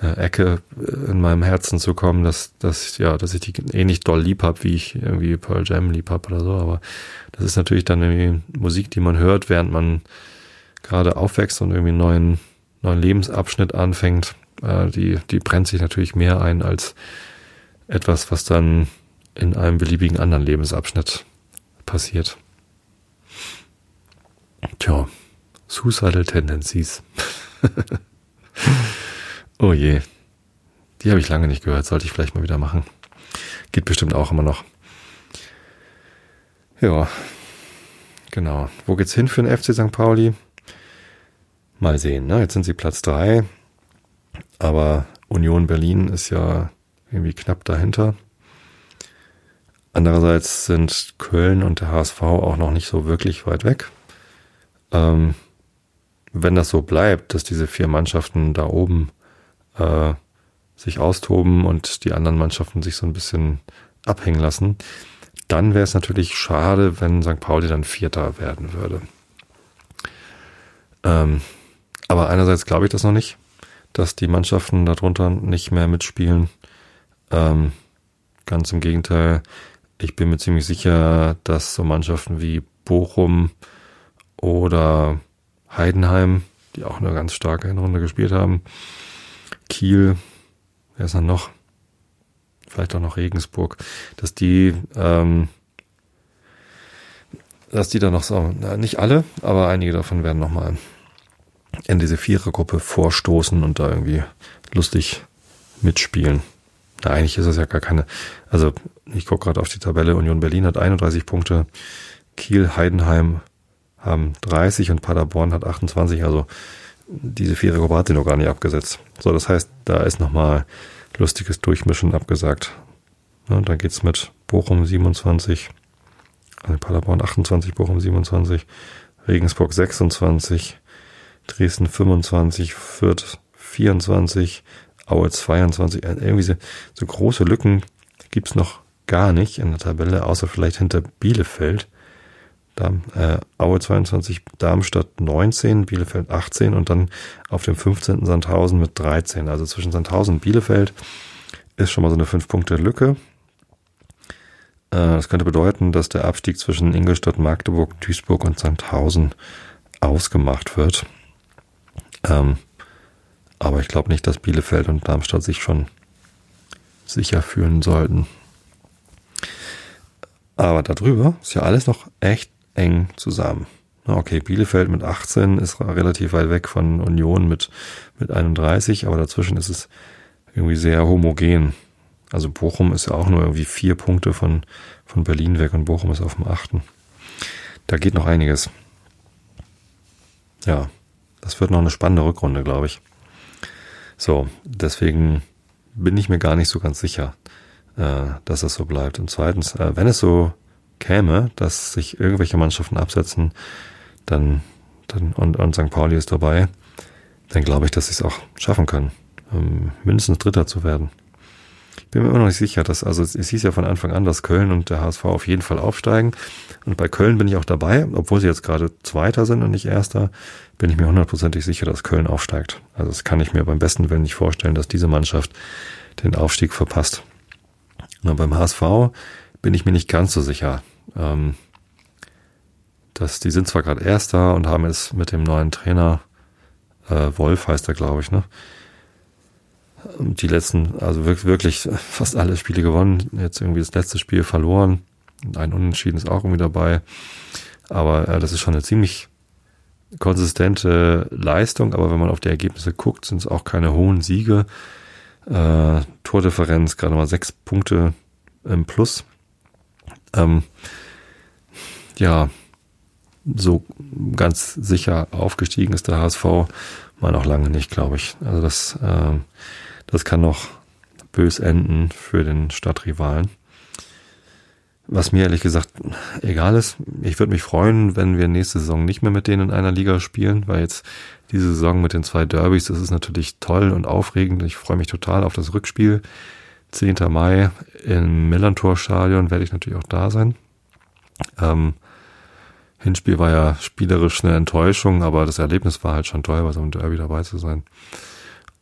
Ecke äh, in meinem Herzen zu kommen, dass, dass, ja, dass ich die ähnlich doll lieb hab, wie ich irgendwie Pearl Jam lieb hab oder so. Aber das ist natürlich dann irgendwie Musik, die man hört, während man gerade aufwächst und irgendwie einen neuen, neuen Lebensabschnitt anfängt. Äh, die, die brennt sich natürlich mehr ein als etwas, was dann in einem beliebigen anderen Lebensabschnitt passiert. Tja, Suicidal Tendencies. Oh je. Die habe ich lange nicht gehört. Sollte ich vielleicht mal wieder machen. Geht bestimmt auch immer noch. Ja. Genau. Wo geht's hin für den FC St. Pauli? Mal sehen, ne? Jetzt sind sie Platz drei. Aber Union Berlin ist ja irgendwie knapp dahinter. Andererseits sind Köln und der HSV auch noch nicht so wirklich weit weg. Ähm, wenn das so bleibt, dass diese vier Mannschaften da oben äh, sich austoben und die anderen Mannschaften sich so ein bisschen abhängen lassen, dann wäre es natürlich schade, wenn St. Pauli dann Vierter werden würde. Ähm, aber einerseits glaube ich das noch nicht, dass die Mannschaften darunter nicht mehr mitspielen. Ähm, ganz im Gegenteil, ich bin mir ziemlich sicher, dass so Mannschaften wie Bochum oder Heidenheim, die auch eine ganz starke Hinrunde gespielt haben, Kiel, wer ist dann noch? Vielleicht auch noch Regensburg, dass die, ähm, dass die da noch so, na, nicht alle, aber einige davon werden nochmal in diese Vierergruppe vorstoßen und da irgendwie lustig mitspielen. Na, eigentlich ist es ja gar keine. Also ich gucke gerade auf die Tabelle. Union Berlin hat 31 Punkte, Kiel, Heidenheim haben 30 und Paderborn hat 28. Also diese Vierergruppe hat sie noch gar nicht abgesetzt. So, das heißt, da ist nochmal lustiges Durchmischen abgesagt. Ja, dann geht's mit Bochum 27, also Paderborn 28, Bochum 27, Regensburg 26, Dresden 25, Fürth 24, Aue 22. Äh, irgendwie so, so große Lücken gibt's noch gar nicht in der Tabelle, außer vielleicht hinter Bielefeld. Äh, Aue 22, Darmstadt 19, Bielefeld 18 und dann auf dem 15. Sandhausen mit 13. Also zwischen Sandhausen und Bielefeld ist schon mal so eine 5-Punkte-Lücke. Äh, das könnte bedeuten, dass der Abstieg zwischen Ingolstadt, Magdeburg, Duisburg und Sandhausen ausgemacht wird. Ähm, aber ich glaube nicht, dass Bielefeld und Darmstadt sich schon sicher fühlen sollten. Aber darüber ist ja alles noch echt eng zusammen. Okay, Bielefeld mit 18 ist relativ weit weg von Union mit, mit 31, aber dazwischen ist es irgendwie sehr homogen. Also Bochum ist ja auch nur irgendwie vier Punkte von, von Berlin weg und Bochum ist auf dem achten. Da geht noch einiges. Ja, das wird noch eine spannende Rückrunde, glaube ich. So, deswegen bin ich mir gar nicht so ganz sicher, äh, dass es so bleibt. Und zweitens, äh, wenn es so käme, dass sich irgendwelche Mannschaften absetzen, dann, dann und, und St. Pauli ist dabei, dann glaube ich, dass sie es auch schaffen können, ähm, mindestens Dritter zu werden. Ich bin mir immer noch nicht sicher, dass, also es, es hieß ja von Anfang an, dass Köln und der HSV auf jeden Fall aufsteigen. Und bei Köln bin ich auch dabei, obwohl sie jetzt gerade Zweiter sind und nicht Erster, bin ich mir hundertprozentig sicher, dass Köln aufsteigt. Also das kann ich mir beim besten Willen nicht vorstellen, dass diese Mannschaft den Aufstieg verpasst. Und beim HSV bin ich mir nicht ganz so sicher. Ähm, dass die sind zwar gerade Erster und haben es mit dem neuen Trainer, äh, Wolf heißt er, glaube ich, ne? Die letzten, also wirklich fast alle Spiele gewonnen. Jetzt irgendwie das letzte Spiel verloren. Ein Unentschieden ist auch irgendwie dabei. Aber äh, das ist schon eine ziemlich konsistente Leistung. Aber wenn man auf die Ergebnisse guckt, sind es auch keine hohen Siege. Äh, Tordifferenz gerade mal sechs Punkte im Plus. Ähm, ja, so ganz sicher aufgestiegen ist der HSV mal noch lange nicht, glaube ich. Also das, äh, das kann noch bös enden für den Stadtrivalen. Was mir ehrlich gesagt egal ist. Ich würde mich freuen, wenn wir nächste Saison nicht mehr mit denen in einer Liga spielen, weil jetzt diese Saison mit den zwei Derbys, das ist natürlich toll und aufregend. Ich freue mich total auf das Rückspiel. 10. Mai im Millantor-Stadion werde ich natürlich auch da sein. Ähm, Hinspiel war ja spielerisch eine Enttäuschung, aber das Erlebnis war halt schon toll, bei so einem Derby dabei zu sein.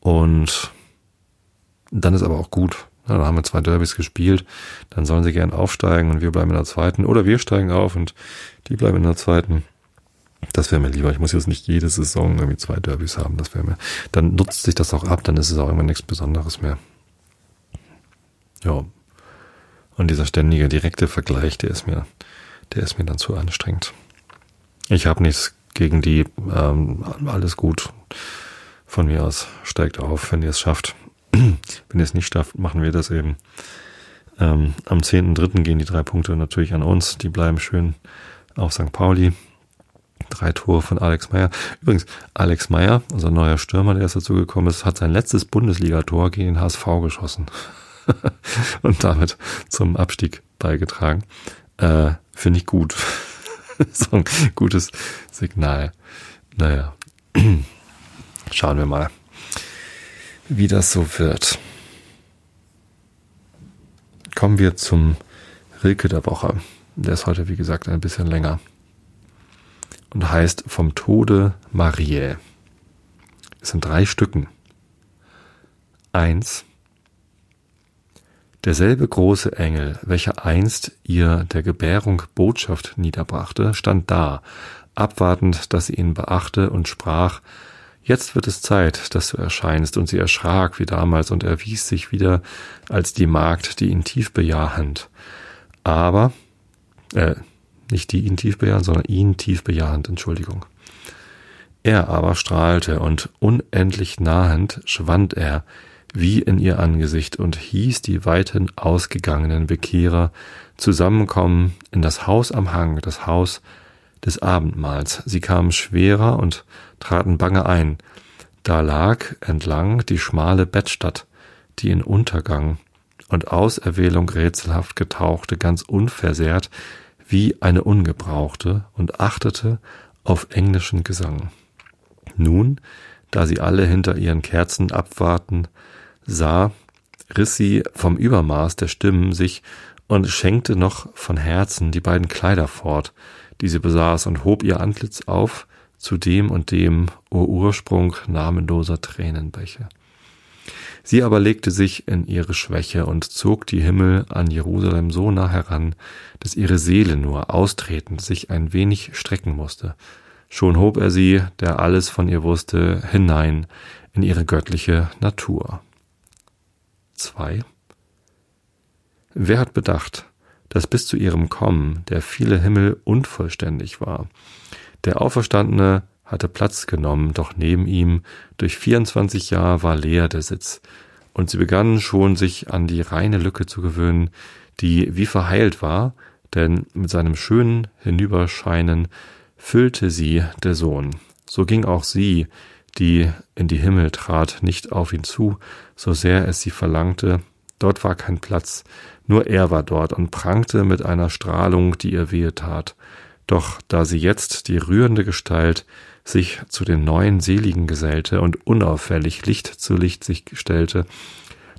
Und dann ist aber auch gut. Ja, da haben wir zwei Derbys gespielt. Dann sollen sie gern aufsteigen und wir bleiben in der zweiten. Oder wir steigen auf und die bleiben in der zweiten. Das wäre mir lieber. Ich muss jetzt nicht jede Saison irgendwie zwei Derbys haben. Das wäre mir. Dann nutzt sich das auch ab. Dann ist es auch immer nichts Besonderes mehr. Ja. Und dieser ständige direkte Vergleich, der ist mir, der ist mir dann zu anstrengend. Ich habe nichts gegen die. Ähm, alles gut. Von mir aus steigt auf, wenn ihr es schafft. wenn ihr es nicht schafft, machen wir das eben. Ähm, am 10.3. gehen die drei Punkte natürlich an uns. Die bleiben schön auf St. Pauli. Drei Tore von Alex Meyer. Übrigens, Alex Meyer, unser neuer Stürmer, der jetzt dazu gekommen ist, hat sein letztes Bundesligator gegen den HSV geschossen. und damit zum Abstieg beigetragen. Äh, Finde ich gut. so ein gutes Signal. Naja, schauen wir mal, wie das so wird. Kommen wir zum Rilke der Woche. Der ist heute, wie gesagt, ein bisschen länger. Und heißt Vom Tode Mariä. Es sind drei Stücken. Eins. Derselbe große Engel, welcher einst ihr der Gebärung Botschaft niederbrachte, stand da, abwartend, dass sie ihn beachte und sprach, Jetzt wird es Zeit, dass du erscheinst. Und sie erschrak wie damals und erwies sich wieder als die Magd, die ihn tief bejahend. Aber, äh, nicht die ihn tief bejahend, sondern ihn tief bejahend, Entschuldigung. Er aber strahlte und unendlich nahend schwand er wie in ihr Angesicht und hieß die weiten ausgegangenen Bekehrer zusammenkommen in das Haus am Hang, das Haus des Abendmahls. Sie kamen schwerer und traten bange ein. Da lag entlang die schmale Bettstatt, die in Untergang und Auserwählung rätselhaft getauchte, ganz unversehrt wie eine ungebrauchte und achtete auf englischen Gesang. Nun, da sie alle hinter ihren Kerzen abwarten, sah, riss sie vom Übermaß der Stimmen sich und schenkte noch von Herzen die beiden Kleider fort, die sie besaß, und hob ihr Antlitz auf zu dem und dem, o Ursprung namenloser Tränenbäche. Sie aber legte sich in ihre Schwäche und zog die Himmel an Jerusalem so nah heran, dass ihre Seele nur austretend sich ein wenig strecken musste. Schon hob er sie, der alles von ihr wusste, hinein in ihre göttliche Natur. 2. Wer hat bedacht, dass bis zu ihrem Kommen der viele Himmel unvollständig war? Der Auferstandene hatte Platz genommen, doch neben ihm durch 24 Jahre war leer der Sitz, und sie begannen schon sich an die reine Lücke zu gewöhnen, die wie verheilt war, denn mit seinem schönen Hinüberscheinen füllte sie der Sohn. So ging auch sie, die in die Himmel trat, nicht auf ihn zu, so sehr es sie verlangte, dort war kein Platz, nur er war dort und prangte mit einer Strahlung, die ihr wehe tat. Doch da sie jetzt die rührende Gestalt sich zu den neuen Seligen gesellte und unauffällig Licht zu Licht sich stellte,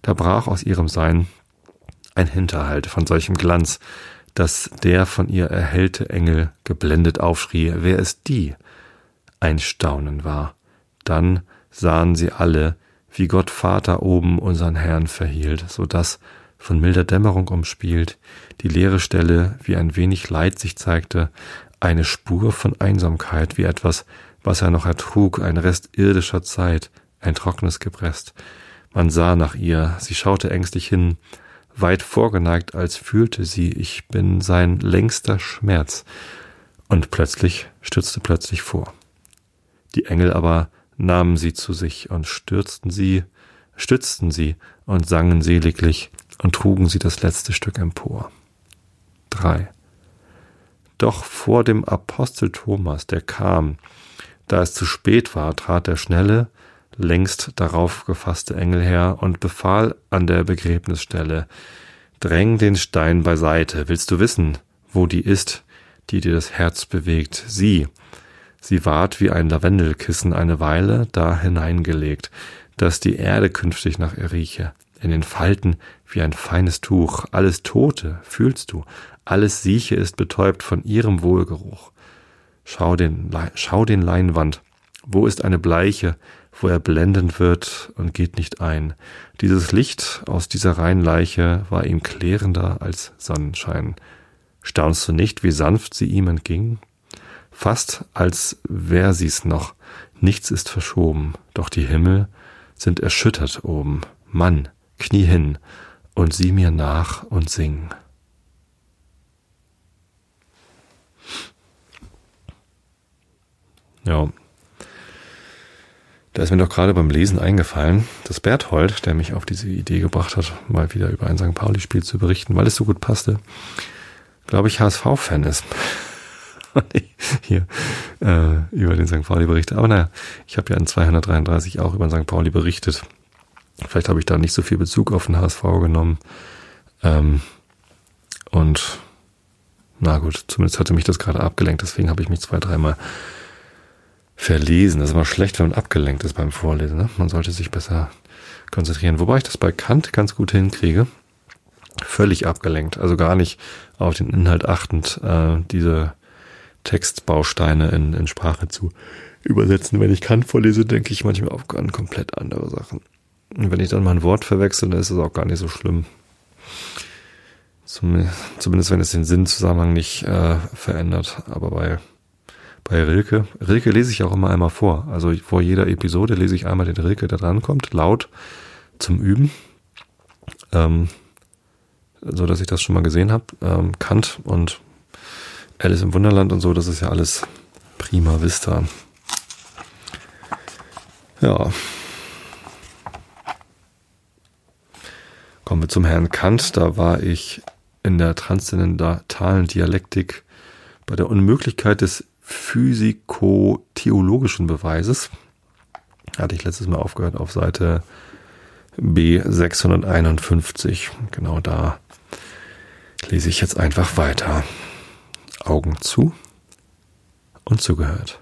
da brach aus ihrem Sein ein Hinterhalt von solchem Glanz, dass der von ihr erhellte Engel geblendet aufschrie, wer ist die? Ein Staunen war. Dann sahen sie alle, wie Gott Vater oben unseren Herrn verhielt, so dass, von milder Dämmerung umspielt, die leere Stelle wie ein wenig Leid sich zeigte, eine Spur von Einsamkeit, wie etwas, was er noch ertrug, ein Rest irdischer Zeit, ein trockenes Gepresst. Man sah nach ihr, sie schaute ängstlich hin, weit vorgeneigt, als fühlte sie, ich bin sein längster Schmerz, und plötzlich stürzte plötzlich vor. Die Engel aber nahmen sie zu sich und stürzten sie, stützten sie und sangen seliglich und trugen sie das letzte Stück empor. 3. Doch vor dem Apostel Thomas, der kam, da es zu spät war, trat der schnelle, längst darauf gefasste Engel her und befahl an der Begräbnisstelle, Dräng den Stein beiseite, willst du wissen, wo die ist, die dir das Herz bewegt? Sie, Sie ward wie ein Lavendelkissen eine Weile da hineingelegt, dass die Erde künftig nach ihr rieche. In den Falten wie ein feines Tuch, alles Tote, fühlst du, alles Sieche ist betäubt von ihrem Wohlgeruch. Schau den, schau den Leinwand, wo ist eine Bleiche, wo er blendend wird und geht nicht ein. Dieses Licht aus dieser reinen Leiche war ihm klärender als Sonnenschein. Staunst du nicht, wie sanft sie ihm entging? Fast als wär sie's noch. Nichts ist verschoben, doch die Himmel sind erschüttert oben. Mann, knie hin und sieh mir nach und sing. Ja. Da ist mir doch gerade beim Lesen eingefallen, dass Berthold, der mich auf diese Idee gebracht hat, mal wieder über ein St. Pauli-Spiel zu berichten, weil es so gut passte, glaube ich, HSV-Fan ist. hier äh, über den St. Pauli berichtet. Aber naja, ich habe ja in 233 auch über den St. Pauli berichtet. Vielleicht habe ich da nicht so viel Bezug auf den HSV genommen. Ähm, und na gut, zumindest hatte mich das gerade abgelenkt, deswegen habe ich mich zwei, dreimal verlesen. Das ist immer schlecht, wenn man abgelenkt ist beim Vorlesen. Ne? Man sollte sich besser konzentrieren. Wobei ich das bei Kant ganz gut hinkriege. Völlig abgelenkt, also gar nicht auf den Inhalt achtend, äh, diese Textbausteine in, in Sprache zu übersetzen. Wenn ich Kant vorlese, denke ich manchmal auch an komplett andere Sachen. Und wenn ich dann mal ein Wort verwechsel, dann ist es auch gar nicht so schlimm. Zum, zumindest wenn es den Sinnzusammenhang nicht äh, verändert. Aber bei, bei Rilke, Rilke lese ich auch immer einmal vor. Also vor jeder Episode lese ich einmal den Rilke, der drankommt, laut zum Üben. Ähm, so dass ich das schon mal gesehen habe. Ähm, Kant und Alice im Wunderland und so, das ist ja alles prima vista. Ja. Kommen wir zum Herrn Kant. Da war ich in der transzendentalen Dialektik bei der Unmöglichkeit des physikotheologischen Beweises. Hatte ich letztes Mal aufgehört auf Seite B651. Genau da lese ich jetzt einfach weiter. Augen zu und zugehört.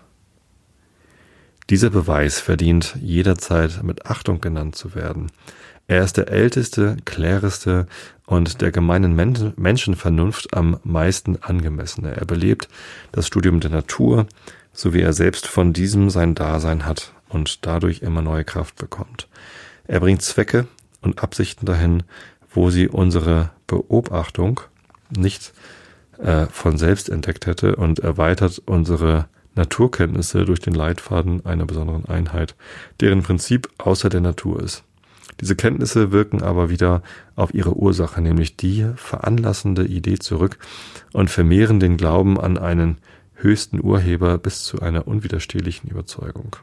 Dieser Beweis verdient jederzeit mit Achtung genannt zu werden. Er ist der älteste, kläreste und der gemeinen Men Menschenvernunft am meisten angemessene. Er belebt das Studium der Natur, so wie er selbst von diesem sein Dasein hat und dadurch immer neue Kraft bekommt. Er bringt Zwecke und Absichten dahin, wo sie unsere Beobachtung nicht äh, von selbst entdeckt hätte und erweitert unsere Naturkenntnisse durch den Leitfaden einer besonderen Einheit, deren Prinzip außer der Natur ist. Diese Kenntnisse wirken aber wieder auf ihre Ursache, nämlich die veranlassende Idee zurück und vermehren den Glauben an einen höchsten Urheber bis zu einer unwiderstehlichen Überzeugung.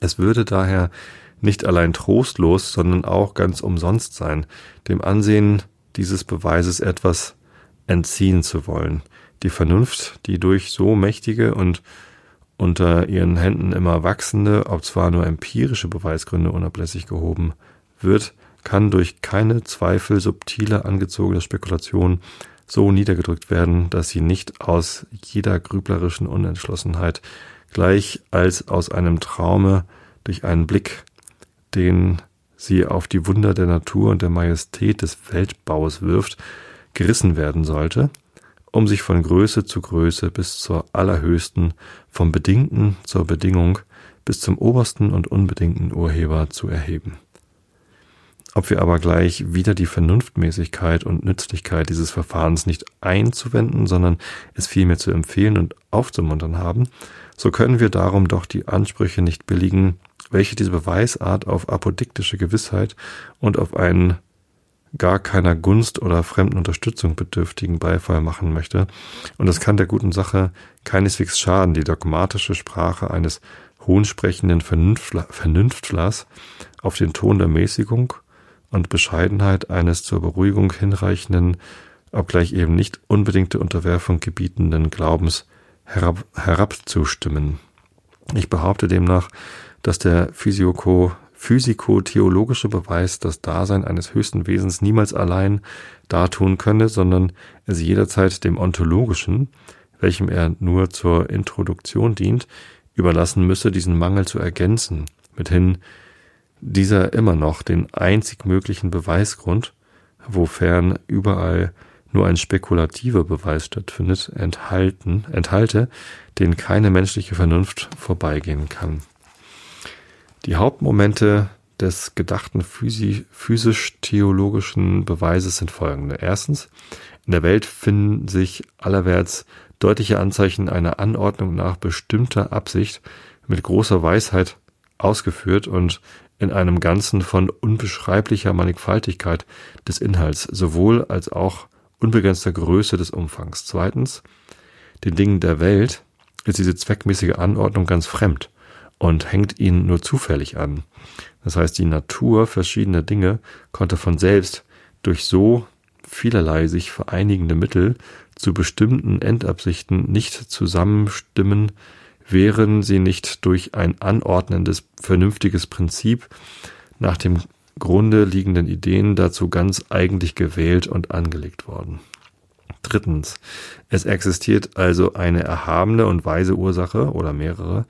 Es würde daher nicht allein trostlos, sondern auch ganz umsonst sein, dem Ansehen dieses Beweises etwas entziehen zu wollen. Die Vernunft, die durch so mächtige und unter ihren Händen immer wachsende, ob zwar nur empirische Beweisgründe unablässig gehoben wird, kann durch keine Zweifel subtile angezogene Spekulation so niedergedrückt werden, dass sie nicht aus jeder grüblerischen Unentschlossenheit gleich als aus einem Traume durch einen Blick, den sie auf die Wunder der Natur und der Majestät des Weltbaus wirft, gerissen werden sollte, um sich von Größe zu Größe bis zur allerhöchsten, vom Bedingten zur Bedingung bis zum obersten und unbedingten Urheber zu erheben. Ob wir aber gleich wieder die Vernunftmäßigkeit und Nützlichkeit dieses Verfahrens nicht einzuwenden, sondern es vielmehr zu empfehlen und aufzumuntern haben, so können wir darum doch die Ansprüche nicht billigen, welche diese Beweisart auf apodiktische Gewissheit und auf einen gar keiner Gunst oder fremden Unterstützung bedürftigen Beifall machen möchte. Und es kann der guten Sache keineswegs schaden, die dogmatische Sprache eines hohnsprechenden Vernünftlers auf den Ton der Mäßigung und Bescheidenheit eines zur Beruhigung hinreichenden, obgleich eben nicht unbedingte Unterwerfung gebietenden Glaubens herab, herabzustimmen. Ich behaupte demnach, dass der Physioko physikotheologische Beweis das Dasein eines höchsten Wesens niemals allein dartun könne, sondern es jederzeit dem ontologischen, welchem er nur zur Introduktion dient, überlassen müsse, diesen Mangel zu ergänzen, mithin dieser immer noch den einzig möglichen Beweisgrund, wofern überall nur ein spekulativer Beweis stattfindet, enthalten, enthalte, den keine menschliche Vernunft vorbeigehen kann. Die Hauptmomente des gedachten physisch-theologischen Beweises sind folgende. Erstens, in der Welt finden sich allerwärts deutliche Anzeichen einer Anordnung nach bestimmter Absicht mit großer Weisheit ausgeführt und in einem Ganzen von unbeschreiblicher Mannigfaltigkeit des Inhalts, sowohl als auch unbegrenzter Größe des Umfangs. Zweitens, den Dingen der Welt ist diese zweckmäßige Anordnung ganz fremd und hängt ihn nur zufällig an. Das heißt, die Natur verschiedener Dinge konnte von selbst durch so vielerlei sich vereinigende Mittel zu bestimmten Endabsichten nicht zusammenstimmen, wären sie nicht durch ein anordnendes, vernünftiges Prinzip nach dem Grunde liegenden Ideen dazu ganz eigentlich gewählt und angelegt worden. Drittens. Es existiert also eine erhabene und weise Ursache oder mehrere,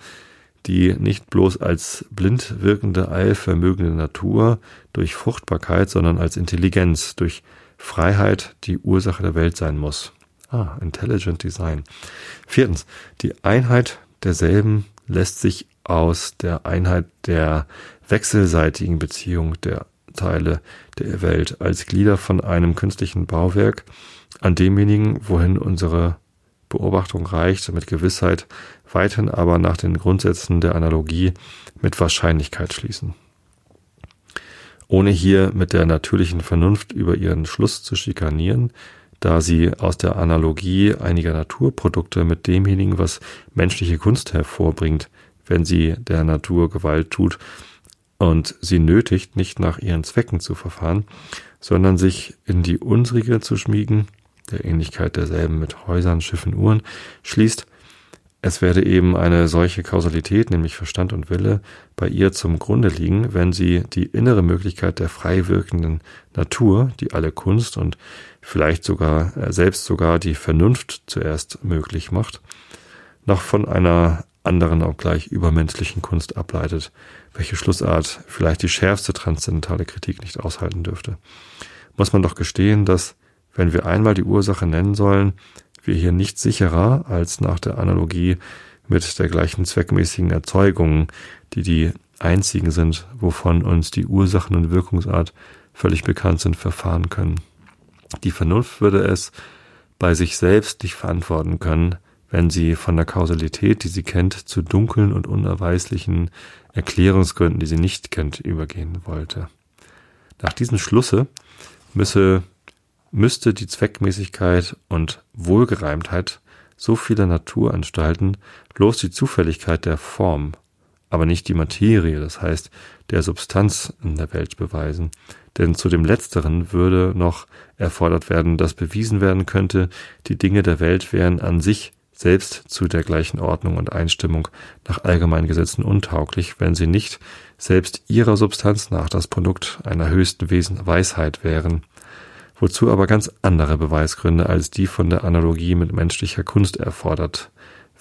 die nicht bloß als blind wirkende, allvermögende Natur durch Fruchtbarkeit, sondern als Intelligenz, durch Freiheit die Ursache der Welt sein muss. Ah, Intelligent Design. Viertens, die Einheit derselben lässt sich aus der Einheit der wechselseitigen Beziehung der Teile der Welt als Glieder von einem künstlichen Bauwerk an demjenigen, wohin unsere Beobachtung reicht, mit Gewissheit weiterhin aber nach den Grundsätzen der Analogie mit Wahrscheinlichkeit schließen. Ohne hier mit der natürlichen Vernunft über ihren Schluss zu schikanieren, da sie aus der Analogie einiger Naturprodukte mit demjenigen, was menschliche Kunst hervorbringt, wenn sie der Natur Gewalt tut und sie nötigt, nicht nach ihren Zwecken zu verfahren, sondern sich in die unsrige zu schmiegen, der Ähnlichkeit derselben mit Häusern, Schiffen, Uhren, schließt, es werde eben eine solche Kausalität, nämlich Verstand und Wille, bei ihr zum Grunde liegen, wenn sie die innere Möglichkeit der frei wirkenden Natur, die alle Kunst und vielleicht sogar äh, selbst sogar die Vernunft zuerst möglich macht, noch von einer anderen, obgleich übermenschlichen Kunst ableitet, welche Schlussart vielleicht die schärfste transzendentale Kritik nicht aushalten dürfte. Muss man doch gestehen, dass, wenn wir einmal die Ursache nennen sollen, wir hier nicht sicherer als nach der Analogie mit der gleichen zweckmäßigen Erzeugung, die die einzigen sind, wovon uns die Ursachen und Wirkungsart völlig bekannt sind, verfahren können. Die Vernunft würde es bei sich selbst nicht verantworten können, wenn sie von der Kausalität, die sie kennt, zu dunklen und unerweislichen Erklärungsgründen, die sie nicht kennt, übergehen wollte. Nach diesem Schlusse müsse müsste die Zweckmäßigkeit und Wohlgereimtheit so vieler Naturanstalten bloß die Zufälligkeit der Form, aber nicht die Materie, das heißt der Substanz in der Welt beweisen. Denn zu dem Letzteren würde noch erfordert werden, dass bewiesen werden könnte, die Dinge der Welt wären an sich selbst zu der gleichen Ordnung und Einstimmung nach allgemeinen Gesetzen untauglich, wenn sie nicht selbst ihrer Substanz nach das Produkt einer höchsten Wesen Weisheit wären wozu aber ganz andere Beweisgründe als die von der Analogie mit menschlicher Kunst erfordert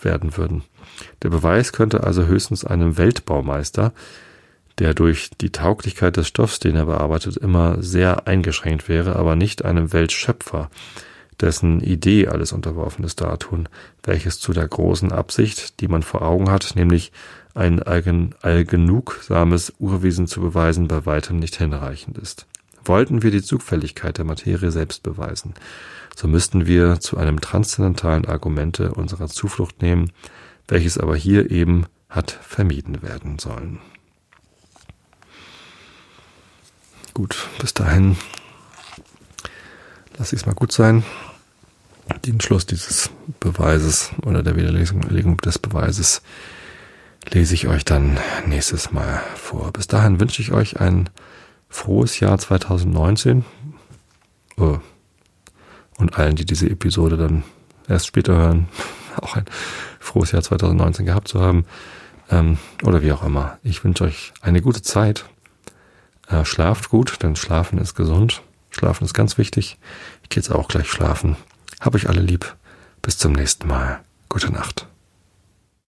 werden würden. Der Beweis könnte also höchstens einem Weltbaumeister, der durch die Tauglichkeit des Stoffs, den er bearbeitet, immer sehr eingeschränkt wäre, aber nicht einem Weltschöpfer, dessen Idee alles unterworfen ist, dartun, welches zu der großen Absicht, die man vor Augen hat, nämlich ein allgenugsames Urwesen zu beweisen, bei weitem nicht hinreichend ist. Wollten wir die Zufälligkeit der Materie selbst beweisen, so müssten wir zu einem transzendentalen Argumente unserer Zuflucht nehmen, welches aber hier eben hat vermieden werden sollen. Gut, bis dahin lasse ich es mal gut sein. Den Schluss dieses Beweises oder der Widerlegung des Beweises lese ich euch dann nächstes Mal vor. Bis dahin wünsche ich euch einen frohes Jahr 2019. Oh. Und allen, die diese Episode dann erst später hören, auch ein frohes Jahr 2019 gehabt zu haben. Ähm, oder wie auch immer. Ich wünsche euch eine gute Zeit. Äh, schlaft gut, denn Schlafen ist gesund. Schlafen ist ganz wichtig. Ich gehe jetzt auch gleich schlafen. Hab euch alle lieb. Bis zum nächsten Mal. Gute Nacht.